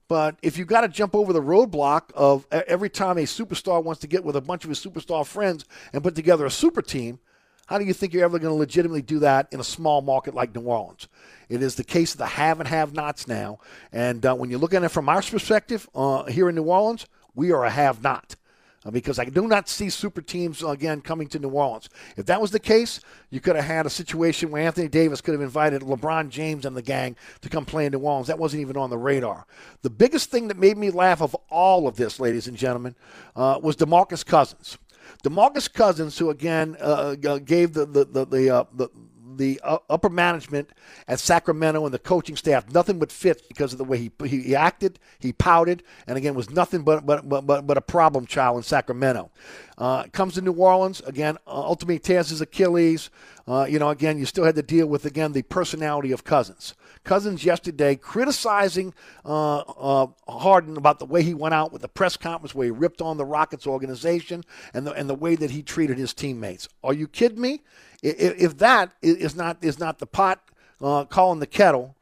But if you've got to jump over the roadblock of every time a superstar wants to get with a bunch of his superstar friends and put together a super team, how do you think you're ever going to legitimately do that in a small market like New Orleans? It is the case of the have and have nots now. And uh, when you look at it from our perspective uh, here in New Orleans, we are a have not. Uh, because I do not see super teams again coming to New Orleans. If that was the case, you could have had a situation where Anthony Davis could have invited LeBron James and the gang to come play in New Orleans. That wasn't even on the radar. The biggest thing that made me laugh of all of this, ladies and gentlemen, uh, was DeMarcus Cousins. DeMarcus Cousins, who again uh, uh, gave the the the the, uh, the the uh, upper management at Sacramento and the coaching staff nothing but fits because of the way he, he, acted, he pouted, and again was nothing but but but but, but a problem child in Sacramento. Uh, comes to New Orleans again, uh, ultimately tears his Achilles. Uh, you know, again, you still had to deal with again the personality of Cousins. Cousins yesterday criticizing uh, uh, Harden about the way he went out with the press conference where he ripped on the Rockets organization and the, and the way that he treated his teammates. Are you kidding me? If, that is not is not the pot uh, calling the kettle,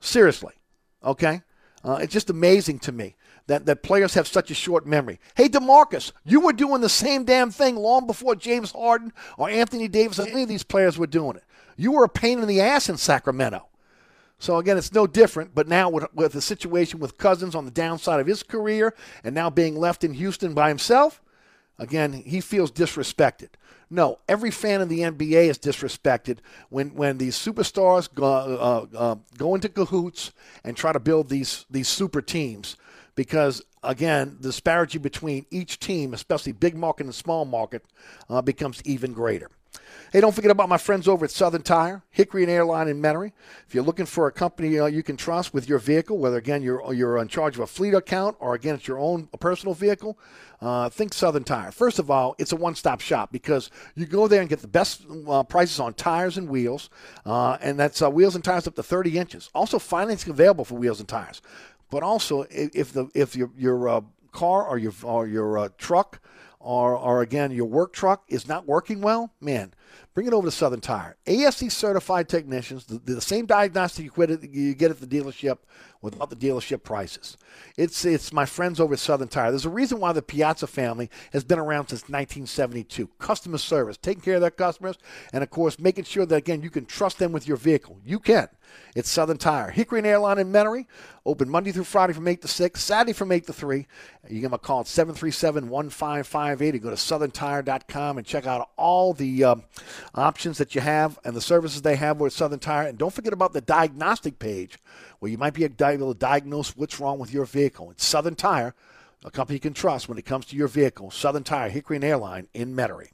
seriously, okay? Uh, it's just amazing to me that, that players have such a short memory. Hey, DeMarcus, you were doing the same damn thing long before James Harden or Anthony Davis or any of these players were doing it. You were a pain in the ass in Sacramento. So again, it's no different. But now with, with the situation with Cousins on the downside of his career and now being left in Houston by himself, again, he feels disrespected. No, every fan in the NBA is disrespected when, when these superstars go, uh, uh, go into cahoots and try to build these these super teams because again, the disparity between each team, especially big market and small market, uh, becomes even greater. Hey, don't forget about my friends over at Southern Tire, Hickory and Airline in Metairie. If you're looking for a company uh, you can trust with your vehicle, whether again you're you're in charge of a fleet account or again it's your own personal vehicle, uh, think Southern Tire. First of all, it's a one-stop shop because you go there and get the best uh, prices on tires and wheels, uh, and that's uh, wheels and tires up to 30 inches. Also, financing available for wheels and tires. But also, if the if your your uh, car or your or your truck or or again your work truck is not working well, man Bring it over to Southern Tire. ASE certified technicians, the, the same diagnostic you get, at, you get at the dealership without the dealership prices. It's it's my friends over at Southern Tire. There's a reason why the Piazza family has been around since 1972. Customer service, taking care of their customers, and of course making sure that again you can trust them with your vehicle. You can. It's Southern Tire. Hickory and Airline in Metairie, open Monday through Friday from 8 to 6, Saturday from 8 to 3. You a call at 737 1558 go to southerntire.com and check out all the um, options that you have and the services they have with Southern Tire. And don't forget about the diagnostic page where you might be able to diagnose what's wrong with your vehicle. It's Southern Tire, a company you can trust when it comes to your vehicle. Southern Tire, Hickory and Airline in Metairie.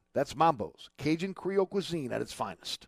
That's Mambo's, Cajun Creole cuisine at its finest.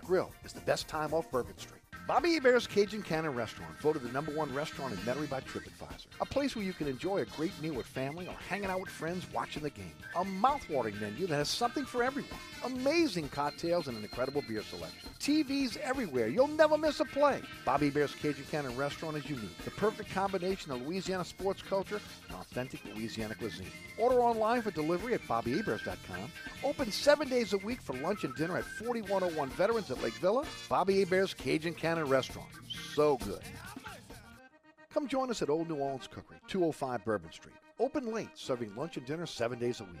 Grill is the best time off Bourbon Street. Bobby Hebert's Cajun Cannon Restaurant, voted the number one restaurant in Metairie by TripAdvisor. A place where you can enjoy a great meal with family or hanging out with friends watching the game. A mouthwatering menu that has something for everyone. Amazing cocktails and an incredible beer selection. TVs everywhere. You'll never miss a play. Bobby Hebert's Cajun Cannon Restaurant is unique. The perfect combination of Louisiana sports culture and authentic Louisiana cuisine. Order online for delivery at BobbyHeberts.com. Open seven days a week for lunch and dinner at 4101 Veterans at Lake Villa. Bobby Hebert's Cajun Cannon Restaurant. So good. Come join us at Old New Orleans Cookery, 205 Bourbon Street. Open late, serving lunch and dinner seven days a week.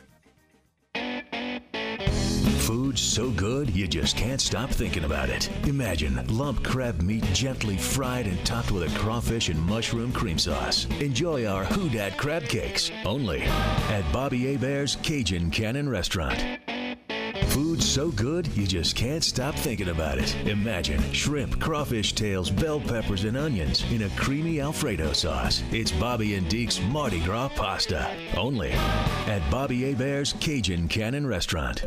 Food so good you just can't stop thinking about it. Imagine lump crab meat gently fried and topped with a crawfish and mushroom cream sauce. Enjoy our Who Dat crab cakes only at Bobby Hebert's Cajun Cannon Restaurant. Food so good you just can't stop thinking about it. Imagine shrimp, crawfish tails, bell peppers, and onions in a creamy Alfredo sauce. It's Bobby and Deke's Mardi Gras pasta. Only at Bobby Hebert's Cajun Cannon Restaurant.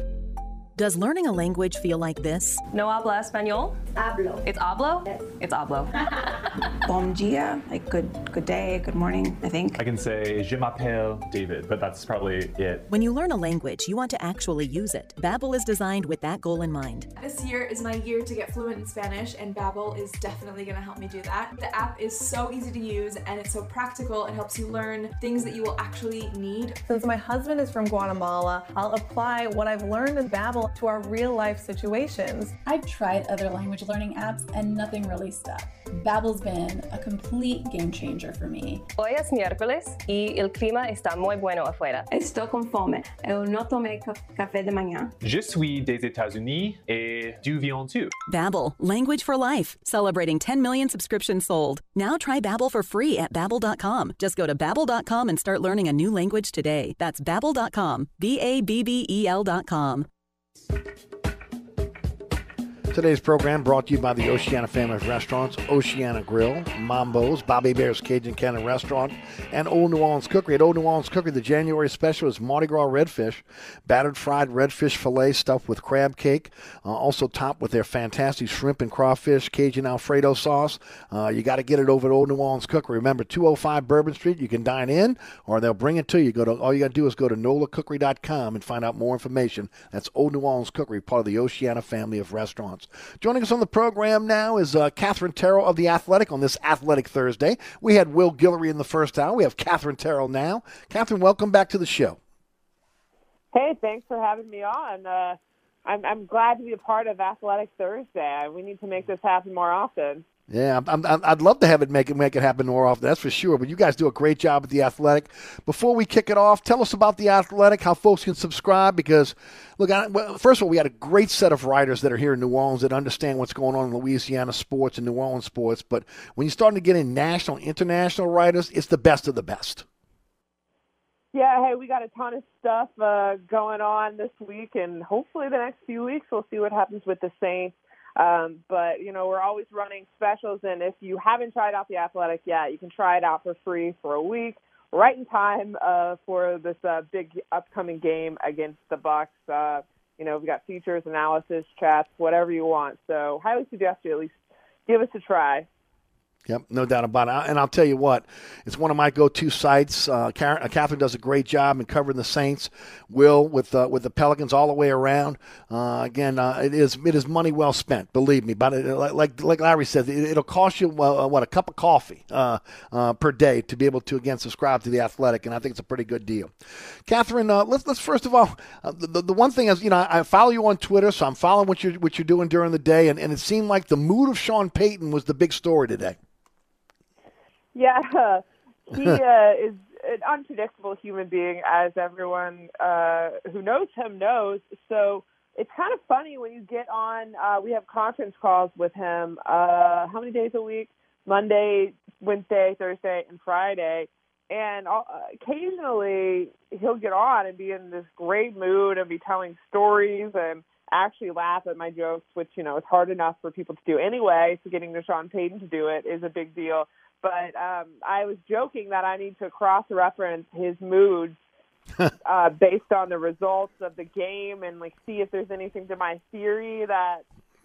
Does learning a language feel like this? No habla español? Hablo. It's hablo? It's hablo. Bon dia, like good good day, good morning, I think. I can say je m'appelle David, but that's probably it. When you learn a language, you want to actually use it. Babbel is designed with that goal in mind. This year is my year to get fluent in Spanish, and Babbel is definitely going to help me do that. The app is so easy to use and it's so practical. It helps you learn things that you will actually need. Since my husband is from Guatemala, I'll apply what I've learned in Babbel to our real life situations. I've tried other language learning apps and nothing really stuck. Babbel's been a complete game changer for me. Hoy es miércoles y el clima está muy bueno afuera. Estoy com fome. Eu não tomei café de manhã. Je suis des États-Unis et du viens tu. Babbel, language for life, celebrating 10 million subscriptions sold. Now try Babbel for free at babbel.com. Just go to babbel.com and start learning a new language today. That's babbel.com. B A B B E L.com. Thank you. Today's program brought to you by the Oceana family of restaurants, Oceana Grill, Mambo's, Bobby Hebert's Cajun Cannon Restaurant, and Old New Orleans Cookery. At Old New Orleans Cookery, the January special is Mardi Gras redfish, battered fried redfish fillet stuffed with crab cake, uh, also topped with their fantastic shrimp and crawfish Cajun Alfredo sauce. Uh, you got to get it over at Old New Orleans Cookery. Remember, 205 Bourbon Street. You can dine in, or they'll bring it to you. Go to all you got to do is go to nolacookery.com and find out more information. That's Old New Orleans Cookery, part of the Oceana family of restaurants. Joining us on the program now is uh, Katherine Terrell of The Athletic on this Athletic Thursday. We had Will Guillory in the first hour. We have Katherine Terrell now. Katherine, welcome back to the show. Hey, thanks for having me on. Uh, I'm, I'm glad to be a part of Athletic Thursday. We need to make this happen more often. Yeah, I'm, I'd love to have it make it make it happen more often. That's for sure. But you guys do a great job at the Athletic. Before we kick it off, tell us about the Athletic, how folks can subscribe. Because look, I, well, first of all, we had a great set of writers that are here in New Orleans that understand what's going on in Louisiana sports and New Orleans sports. But when you're starting to get in national, international writers, it's the best of the best. Yeah, hey, we got a ton of stuff uh, going on this week, and hopefully the next few weeks we'll see what happens with the Saints. Um, but you know, we're always running specials, and if you haven't tried out the Athletic yet, you can try it out for free for a week, right in time uh, for this uh, big upcoming game against the Bucs. Uh, you know, we've got features, analysis, chats, whatever you want. So, highly suggest you at least give us a try. Yep, no doubt about it. And I'll tell you what, it's one of my go-to sites. Uh, uh, Katherine does a great job in covering the Saints. Will with uh, with the Pelicans all the way around. Uh, again, uh, it is it is money well spent. Believe me. But it, like like Larry said, it, will cost you uh, what a cup of coffee per day to be able to again subscribe to the Athletic, and I think it's a pretty good deal. Katherine, let's let's first of all, the, the one thing is you know I, follow you on Twitter, so I'm following what you're what you're doing during the day, and, and it seemed like the mood of Sean Payton was the big story today. Yeah, he uh, is an unpredictable human being, as everyone uh, who knows him knows. So it's kind of funny when you get on. Uh, we have conference calls with him. Uh, how many days a week? Monday, Wednesday, Thursday, and Friday. And uh, occasionally he'll get on and be in this great mood and be telling stories and actually laugh at my jokes, which you know is hard enough for people to do anyway. So getting Sean Payton to do it is a big deal but um, I was joking that I need to cross-reference his moods uh, based on the results of the game and like see if there's anything to my theory that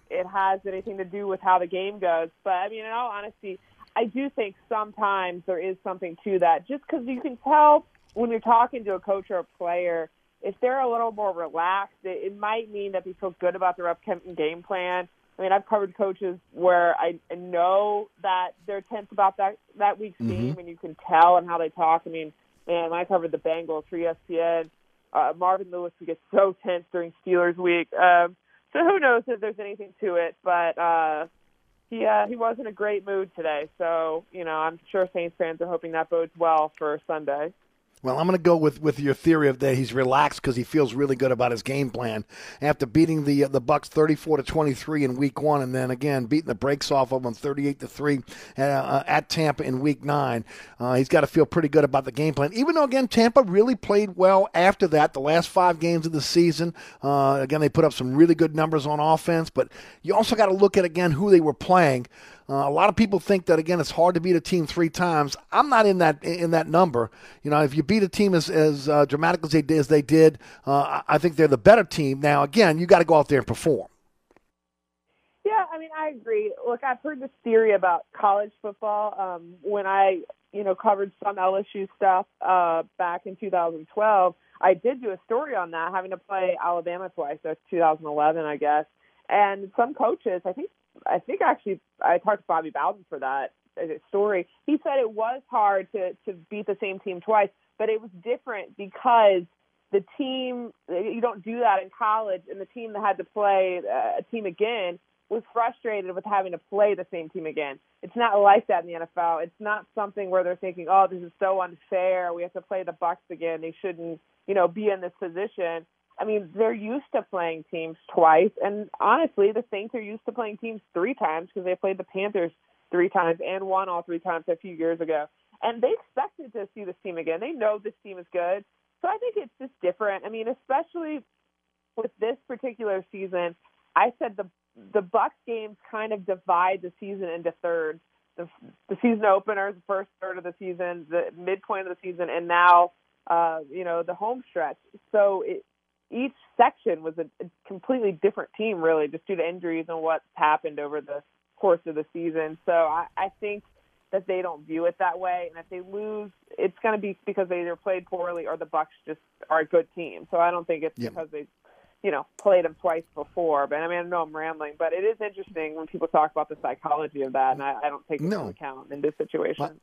it has anything to do with how the game goes. But I mean, in all honesty, I do think sometimes there is something to that. Just because you can tell when you're talking to a coach or a player, if they're a little more relaxed, it, it might mean that they feel good about their upcoming game plan I mean, I've covered coaches where I know that they're tense about that that week's mm-hmm. game, and you can tell and how they talk. I mean, man, I covered the Bengals for ESPN. Uh, Marvin Lewis would get so tense during Steelers week. Um, so who knows if there's anything to it? But uh, he uh, he was in a great mood today. So you know, I'm sure Saints fans are hoping that bodes well for Sunday. Well, I'm going to go with, with your theory of that he's relaxed because he feels really good about his game plan after beating the the Bucs 34 to 23 in Week One, and then again beating the brakes off of them 38 to three uh, uh, at Tampa in Week Nine. Uh, he's got to feel pretty good about the game plan, even though again Tampa really played well after that. The last five games of the season, uh, again they put up some really good numbers on offense, but you also got to look at again who they were playing. Uh, a lot of people think that again it's hard to beat a team three times. I'm not in that in that number. You know, if you beat a team as as uh, dramatic as they did, as they did, uh, I think they're the better team. Now, again, you got to go out there and perform. Yeah, I mean, I agree. Look, I've heard this theory about college football. Um, when I, you know, covered some LSU stuff uh, back in 2012, I did do a story on that, having to play Alabama twice. That's 2011, I guess. And some coaches, I think I think actually I talked to Bobby Bowden for that uh, story. He said it was hard to to beat the same team twice, but it was different because the team you don't do that in college, and the team that had to play uh, a team again was frustrated with having to play the same team again. It's not like that in the NFL. It's not something where they're thinking, "Oh, this is so unfair. We have to play the Bucs again. They shouldn't, you know, be in this position." I mean, they're used to playing teams twice, and honestly, the Saints are used to playing teams three times because they played the Panthers three times and won all three times a few years ago. And they expected to see this team again. They know this team is good. So I think it's just different. I mean, especially with this particular season, I said the the Bucs games kind of divide the season into thirds. The, the season opener, the first third of the season, the midpoint of the season, and now uh, you know the home stretch. So it, each section was a, a completely different team, really, just due to injuries and what's happened over the course of the season. So I, I think that they don't view it that way, and if they lose, it's going to be because they either played poorly or the Bucs just are a good team. So I don't think it's Yep. because they, you know, played them twice before. But I mean, I know I'm rambling, but it is interesting when people talk about the psychology of that, and I, I don't take it No. into account in this situation.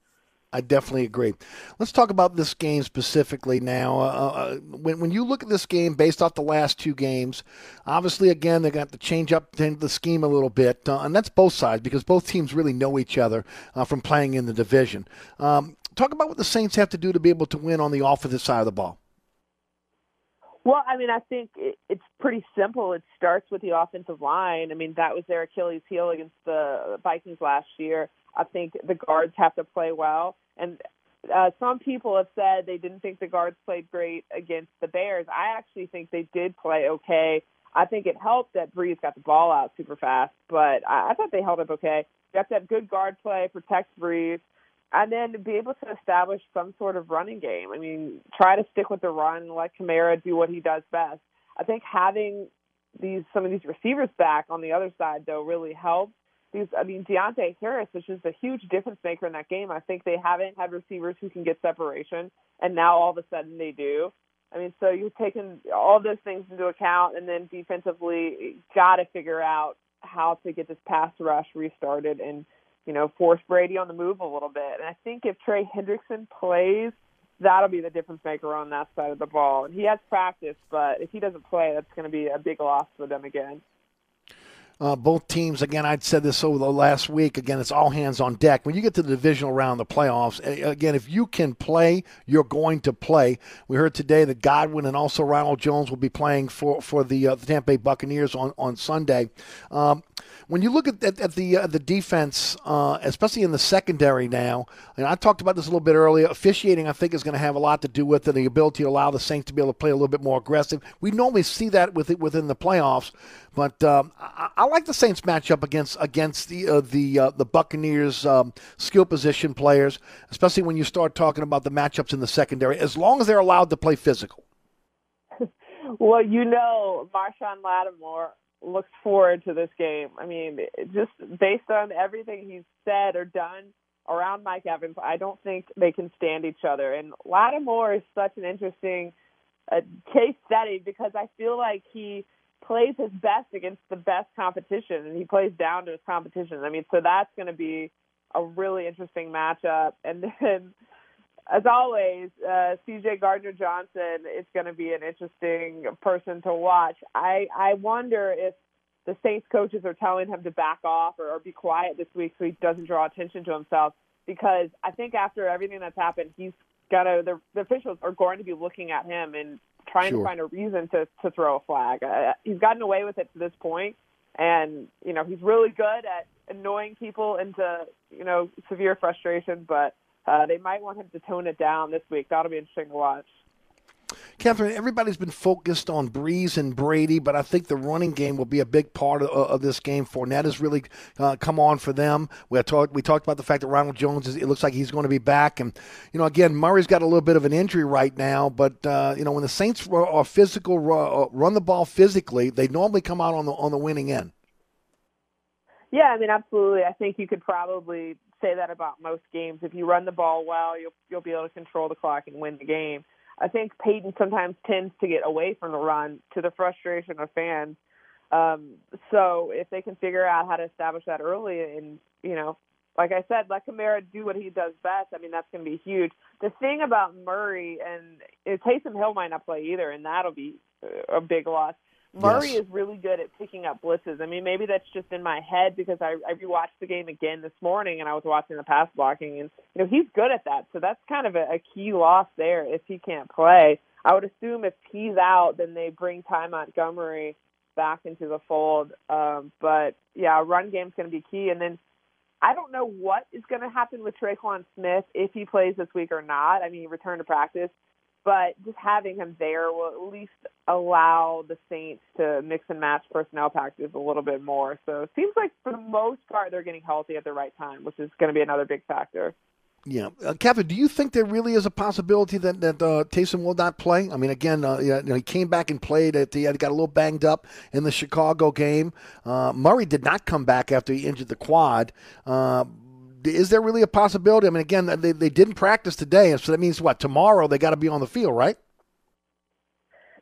I definitely agree. Let's talk about this game specifically now. Uh, uh, when, when you look at this game based off the last two games, obviously, again, they're going to have to change up the scheme a little bit. Uh, and that's both sides because both teams really know each other uh, from playing in the division. Um, talk about what the Saints have to do to be able to win on the offensive side of the ball. Well, I mean, I think it, it's pretty simple. It starts with the offensive line. I mean, that was their Achilles heel against the Vikings last year. I think the guards have to play well. And uh, some people have said they didn't think the guards played great against the Bears. I actually think they did play okay. I think it helped that Brees got the ball out super fast, but I, I thought they held up okay. You have to have good guard play, protect Brees, and then be able to establish some sort of running game. I mean, try to stick with the run, let Kamara do what he does best. I think having these some of these receivers back on the other side though really helps. I mean, Deonte Harris, which is a huge difference maker in that game. I think they haven't had receivers who can get separation, and now all of a sudden they do. I mean, so you've taken all those things into account, and then defensively, got to figure out how to get this pass rush restarted and you know force Brady on the move a little bit. And I think if Trey Hendrickson plays, that'll be the difference maker on that side of the ball. And he has practice, but if he doesn't play, that's going to be a big loss for them again. Uh, both teams, again, I'd said this over the last week. Again, it's all hands on deck. When you get to the divisional round, the playoffs, again, if you can play, you're going to play. We heard today that Godwin and also Ronald Jones will be playing for for the, uh, the Tampa Bay Buccaneers on on Sunday. Um, when you look at, at, at the uh, the defense, uh, especially in the secondary now, and I talked about this a little bit earlier. Officiating, I think, is going to have a lot to do with it. The ability to allow the Saints to be able to play a little bit more aggressive. We normally see that with it within the playoffs, but um, I, I like the Saints matchup against against the uh, the uh, the Buccaneers um, skill position players, especially when you start talking about the matchups in the secondary. As long as they're allowed to play physical. Well, you know, Marshon Lattimore looks forward to this game. I mean, just based on everything he's said or done around Mike Evans, I don't think they can stand each other. And Lattimore is such an interesting uh, case study because I feel like he plays his best against the best competition, and he plays down to his competition. I mean, so that's going to be a really interesting matchup. And then as always, uh, CJ Gardner Johnson is going to be an interesting person to watch. I I wonder if the Saints coaches are telling him to back off or, or be quiet this week so he doesn't draw attention to himself. Because I think after everything that's happened, he's got to. The, the officials are going to be looking at him and trying Sure. to find a reason to to throw a flag. Uh, he's gotten away with it to this point, and you know he's really good at annoying people into you know severe frustration, but. Uh, they might want him to tone it down this week. That'll be interesting to watch. Katherine, everybody's been focused on Brees and Brady, but I think the running game will be a big part of, of this game. Fournette has really uh, come on for them. We talked we talked about the fact that Ronald Jones is. It looks like he's going to be back, and you know, again, Murray's got a little bit of an injury right now. But uh, you know, when the Saints are are physical, run the ball physically, they normally come out on the on the winning end. Yeah, I mean, absolutely. I think you could probably say that about most games. If you run the ball well, you'll you'll be able to control the clock and win the game. I think Payton sometimes tends to get away from the run to the frustration of fans. Um, so if they can figure out how to establish that early, and you know, like I said, let Kamara do what he does best. I mean, that's going to be huge. The thing about Murray and Taysom Hill might not play either, and that'll be a big loss. Murray Yes. is really good at picking up blitzes. I mean, maybe that's just in my head because I, I rewatched the game again this morning and I was watching the pass blocking, and you know he's good at that. So that's kind of a, a key loss there if he can't play. I would assume if he's out, then they bring Ty Montgomery back into the fold. Um, but yeah, run game's going to be key, and then I don't know what is going to happen with Tre'Quan Smith if he plays this week or not. I mean, he returned to practice. But just having him there will at least allow the Saints to mix and match personnel packages a little bit more. So it seems like for the most part they're getting healthy at the right time, which is going to be another big factor. Yeah, uh, do you think there really is a possibility that that uh, Taysom will not play? I mean, again, uh, you know, he came back and played. At the, he got a little banged up in the Chicago game. Uh, Murray did not come back after he injured the quad. Is there really a possibility? I mean, again, they, they didn't practice today, so that means what? Tomorrow they got to be on the field, right?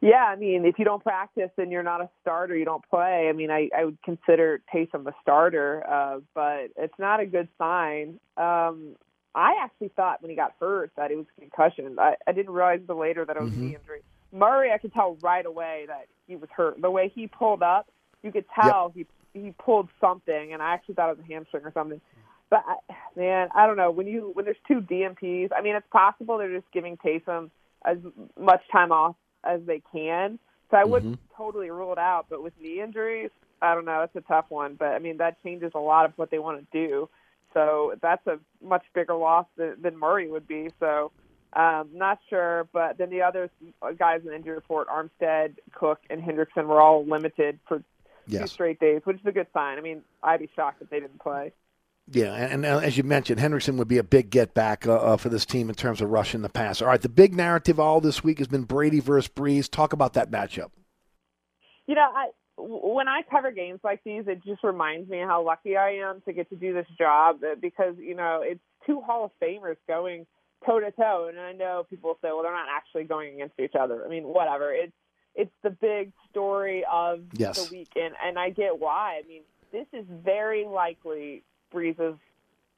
Yeah, I mean, if you don't practice and you're not a starter, you don't play. I mean, I, I would consider Taysom a starter, uh, but it's not a good sign. Um, I actually thought when he got hurt that it was concussion. I, I didn't realize the later that it was Mm-hmm. knee injury. Murray, I could tell right away that he was hurt. The way he pulled up, you could tell he he pulled something, and I actually thought it was a hamstring or something. But I, man, I don't know. When you when there's two DNPs, I mean, it's possible they're just giving Taysom as much time off as they can. So I wouldn't totally rule it out. But with knee injuries, I don't know. That's a tough one. But I mean, that changes a lot of what they want to do. So that's a much bigger loss than, than Murray would be. So um, not sure. But then the other guys in the injury report, Armstead, Cook, and Hendrickson, were all limited for two straight days, which is a good sign. I mean, I'd be shocked if they didn't play. Yeah, and, and as you mentioned, Henderson would be a big get back uh, uh, for this team in terms of rushing the pass. All right, the big narrative all this week has been Brady versus Brees. Talk about that matchup. You know, I when I cover games like these, it just reminds me how lucky I am to get to do this job uh, because you know it's two Hall of Famers going toe to toe, and I know people say, well, they're not actually going against each other. I mean, whatever. It's it's the big story of Yes. the week, and and I get why. I mean, this is very likely Brees's.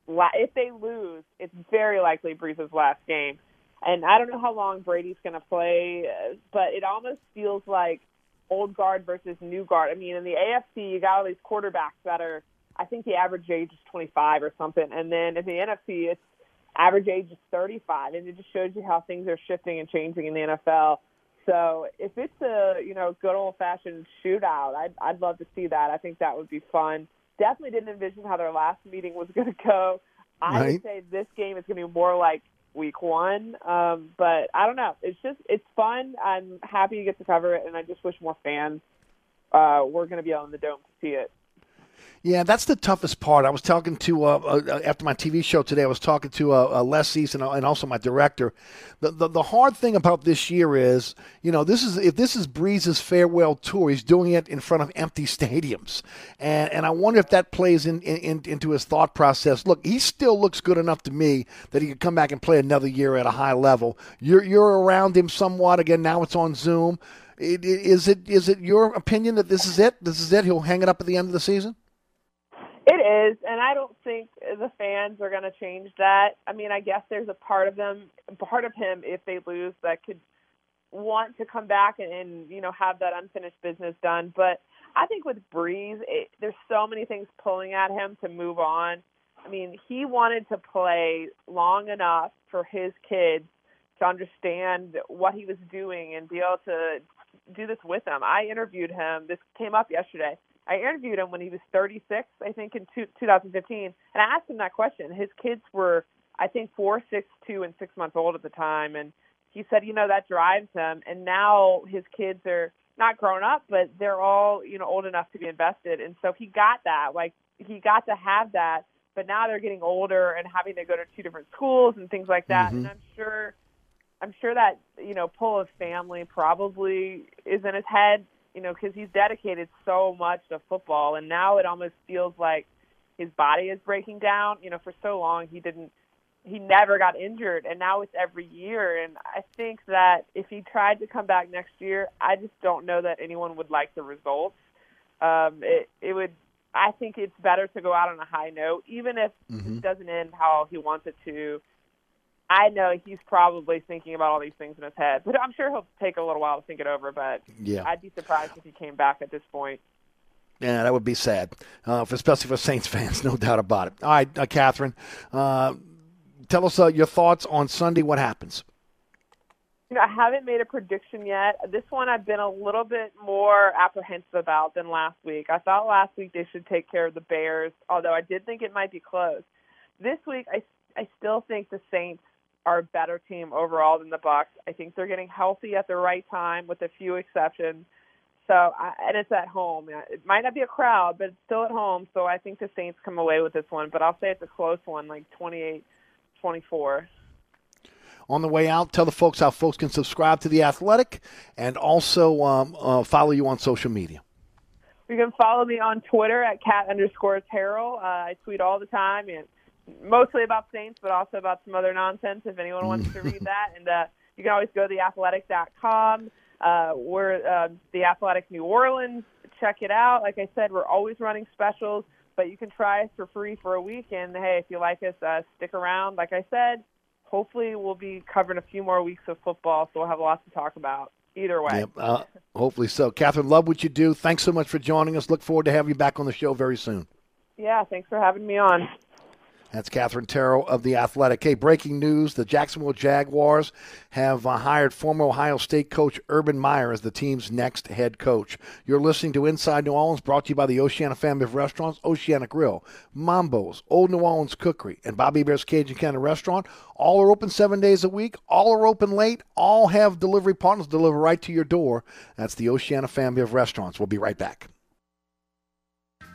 If they lose, it's very likely Brees's last game. And I don't know how long Brady's going to play, but it almost feels like old guard versus new guard. I mean, in the AFC, you got all these quarterbacks that are, I think the average age is 25 or something. And then in the NFC, it's average age is 35. And it just shows you how things are shifting and changing in the NFL. So if it's a, you know, good old fashioned shootout, I'd, I'd love to see that. I think that would be fun. Definitely didn't envision how their last meeting was going to go. I Right. would say this game is going to be more like week one. Um, but I don't know. It's just it's fun. I'm happy to get to cover it, and I just wish more fans uh, were going to be on the dome to see it. Yeah, that's the toughest part. I was talking to uh, uh, after my TV show today. I was talking to uh, uh, Les East and, and also my director. The, the the hard thing about this year is, you know, this is if this is Brees's farewell tour, he's doing it in front of empty stadiums, and and I wonder if that plays in, in, into his thought process. Look, he still looks good enough to me that he could come back and play another year at a high level. You're you're around him somewhat again. Now it's on Zoom. Is it is it your opinion that this is it? This is it. He'll hang it up at the end of the season. It is, and I don't think the fans are going to change that. I mean, I guess there's a part of them, part of him, if they lose, that could want to come back and, and you know have that unfinished business done. But I think with Brees, it, there's so many things pulling at him to move on. I mean, he wanted to play long enough for his kids to understand what he was doing and be able to do this with them. I interviewed him. This came up yesterday. I interviewed him when he was 36, I think, in two, 2015, and I asked him that question. His kids were, I think, four, six, two, and six months old at the time, and he said, you know, that drives him. And now his kids are not grown up, but they're all, you know, old enough to be invested, and so he got that. Like he got to have that, but now they're getting older and having to go to two different schools and things like that. Mhm. And I'm sure, I'm sure that you know, pull of family probably is in his head you know, because he's dedicated so much to football, and now it almost feels like his body is breaking down. You know, for so long he didn't, he never got injured, and now it's every year. And I think that if he tried to come back next year, I just don't know that anyone would like the results. Um, it it would. I think it's better to go out on a high note, even if Mhm. it doesn't end how he wants it to. I know he's probably thinking about all these things in his head, but I'm sure he'll take a little while to think it over. But Yeah. I'd be surprised if he came back at this point. Yeah, that would be sad, uh, for, especially for Saints fans, no doubt about it. All right, uh, Katherine, uh, tell us uh, your thoughts on Sunday. What happens? You know, I haven't made a prediction yet. This one I've been a little bit more apprehensive about than last week. I thought last week they should take care of the Bears, although I did think it might be close. This week, I I still think the Saints are a better team overall than the Bucs. I think they're getting healthy at the right time, with a few exceptions. So, I, and it's at home. It might not be a crowd, but it's still at home. So I think the Saints come away with this one. But I'll say it's a close one, like 28-24. On the way out, tell the folks how folks can subscribe to The Athletic and also um, uh, follow you on social media. You can follow me on Twitter at cat underscore Terrell. Uh, I tweet all the time, and mostly about Saints, but also about some other nonsense if anyone wants to read that. And uh, you can always go to theathletic.com. Uh, we're uh, The Athletic New Orleans. Check it out. Like I said, we're always running specials, but you can try us for free for a week. And hey, if you like us, uh, stick around. Like I said, hopefully we'll be covering a few more weeks of football, so we'll have lots to talk about. Either way. Yep, uh, hopefully so. Katherine, love what you do. Thanks so much for joining us. Look forward to having you back on the show very soon. Yeah, thanks for having me on. That's Katherine Terrell of The Athletic. Hey, breaking news the Jacksonville Jaguars have uh, hired former Ohio State coach Urban Meyer as the team's next head coach. You're listening to Inside New Orleans, brought to you by the Oceana family of restaurants, Oceana Grill, Mambo's, Old New Orleans Cookery, and Bobby Hebert's Cajun Cannon Restaurant. All are open seven days a week. All are open late. All have delivery partners deliver right to your door. That's the Oceana family of restaurants. We'll be right back.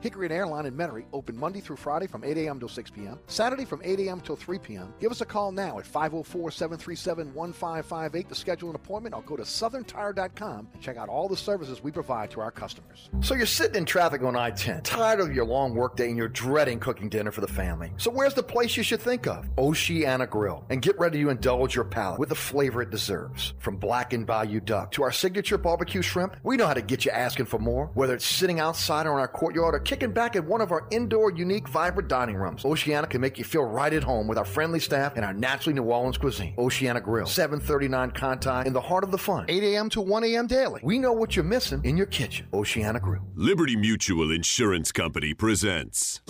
Hickory and Airline in Metairie open Monday through Friday from 8 a.m. till 6 p.m., Saturday from 8 a.m. till 3 p.m. Give us a call now at 504 737 1558 to schedule an appointment or go to southerntire.com and check out all the services we provide to our customers. So you're sitting in traffic on I 10, tired of your long workday and you're dreading cooking dinner for the family. So where's the place you should think of? Oceana Grill. And get ready to indulge your palate with the flavor it deserves. From blackened bayou duck to our signature barbecue shrimp, we know how to get you asking for more. Whether it's sitting outside or in our courtyard or kicking back at one of our indoor, unique, vibrant dining rooms, Oceana can make you feel right at home with our friendly staff and our naturally New Orleans cuisine. Oceana Grill, 739 Conti, in the heart of the fun, 8 a.m. to 1 a.m. daily. We know what you're missing in your kitchen. Oceana Grill. Liberty Mutual Insurance Company presents.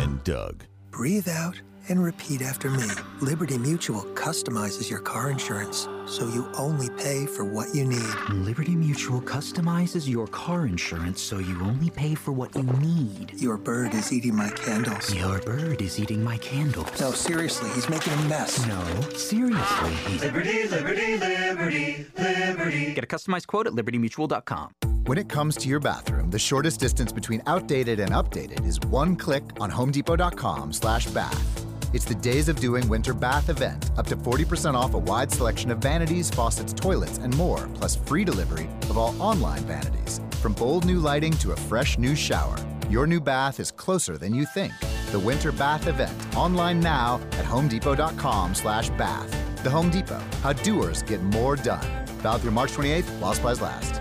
And Doug. Breathe out and repeat after me. Liberty Mutual customizes your car insurance so you only pay for what you need. Liberty Mutual customizes your car insurance so you only pay for what you need. Your bird is eating my candles. Your bird is eating my candles. No, seriously, he's making a mess. No, seriously, he's. Liberty, liberty, liberty, liberty. Get a customized quote at libertymutual.com. When it comes to your bathroom, the shortest distance between outdated and updated is one click on homedepot.com/bath. It's the Days of Doing Winter Bath event. Up to 40% off a wide selection of vanities, faucets, toilets, and more, plus free delivery of all online vanities. From bold new lighting to a fresh new shower, your new bath is closer than you think. The Winter Bath event, online now at homedepot.com/bath. The Home Depot, how doers get more done. Valid through March 28th while supplies last.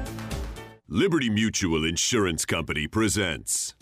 Liberty Mutual Insurance Company presents.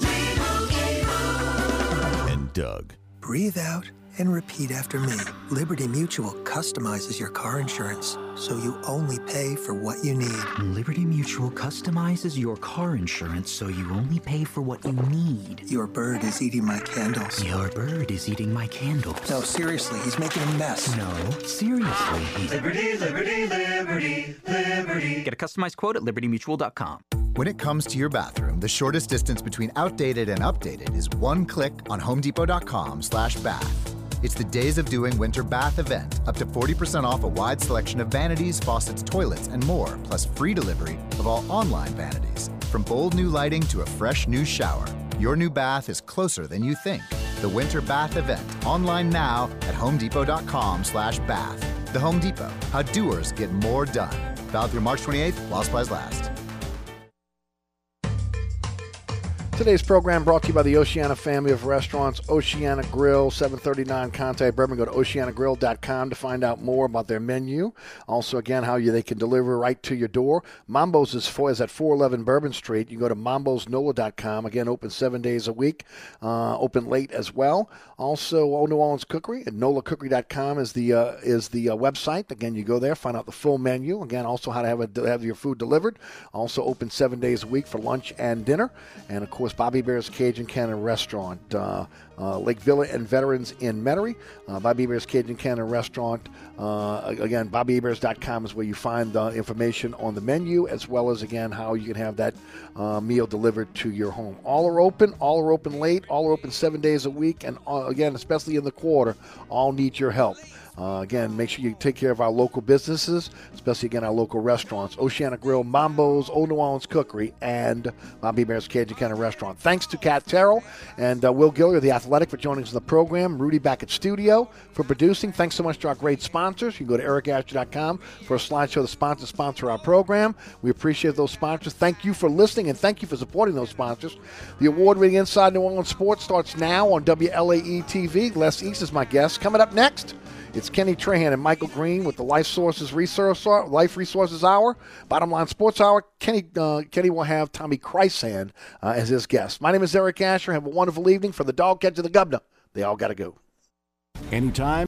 And Doug. Breathe out and repeat after me. Liberty Mutual customizes your car insurance so you only pay for what you need. Liberty Mutual customizes your car insurance so you only pay for what you need. Your bird is eating my candles. Your bird is eating my candles. No, seriously, he's making a mess. No, seriously, he's. Liberty, liberty, liberty, liberty. Get a customized quote at libertymutual.com. When it comes to your bathroom, the shortest distance between outdated and updated is one click on homedepot.com/bath. It's the Days of Doing Winter Bath event. Up to 40% off a wide selection of vanities, faucets, toilets, and more, plus free delivery of all online vanities. From bold new lighting to a fresh new shower, your new bath is closer than you think. The Winter Bath event, online now at homedepot.com/bath. The Home Depot, how doers get more done. Valid through March 28th while supplies last. Today's program brought to you by the Oceana family of restaurants, Oceana Grill, 739 Conti Bourbon. Go to oceanagrill.com to find out more about their menu. Also, again, how you, they can deliver right to your door. Mambo's is, for, is at 411 Bourbon Street. You can go to mambosnola.com. Again, open seven days a week, uh, open late as well. Also, Old New Orleans Cookery at nolacookery.com is the uh, is the uh, website. Again, you go there, find out the full menu. Again, also how to have, a, have your food delivered. Also, open seven days a week for lunch and dinner. And, of course, Bobby Hebert's Cajun Cannon Restaurant, uh, uh, Lake Villa and Veterans in Metairie. Uh, Bobby Hebert's Cajun Cannon Restaurant. Uh, again, BobbyHeberts.com is where you find the information on the menu, as well as, again, how you can have that uh, meal delivered to your home. All are open. All are open late. All are open seven days a week. And, uh, again, especially in the quarter, all need your help. Uh, again, make sure you take care of our local businesses, especially again our local restaurants: Oceana Grill, Mambo's, Old New Orleans Cookery, and Bobby Hebert's Cajun Cannon Restaurant. Thanks to Kat Terrell and uh, Will Guillory, the Athletic, for joining us in the program. Rudy back at studio for producing. Thanks so much to our great sponsors. You can go to ericasher.com for a slideshow. The sponsors sponsor our program. We appreciate those sponsors. Thank you for listening and thank you for supporting those sponsors. The award-winning Inside New Orleans Sports starts now on WLAE TV. Les East is my guest. Coming up next. It's Kenny Trahan and Michael Green with the Life Sources Resource Life Resources Hour, Bottom Line Sports Hour. Kenny uh, Kenny will have Tommy Chrysan uh, as his guest. My name is Eric Asher. Have a wonderful evening for the dog catcher, the governor. They all got to go. Anytime.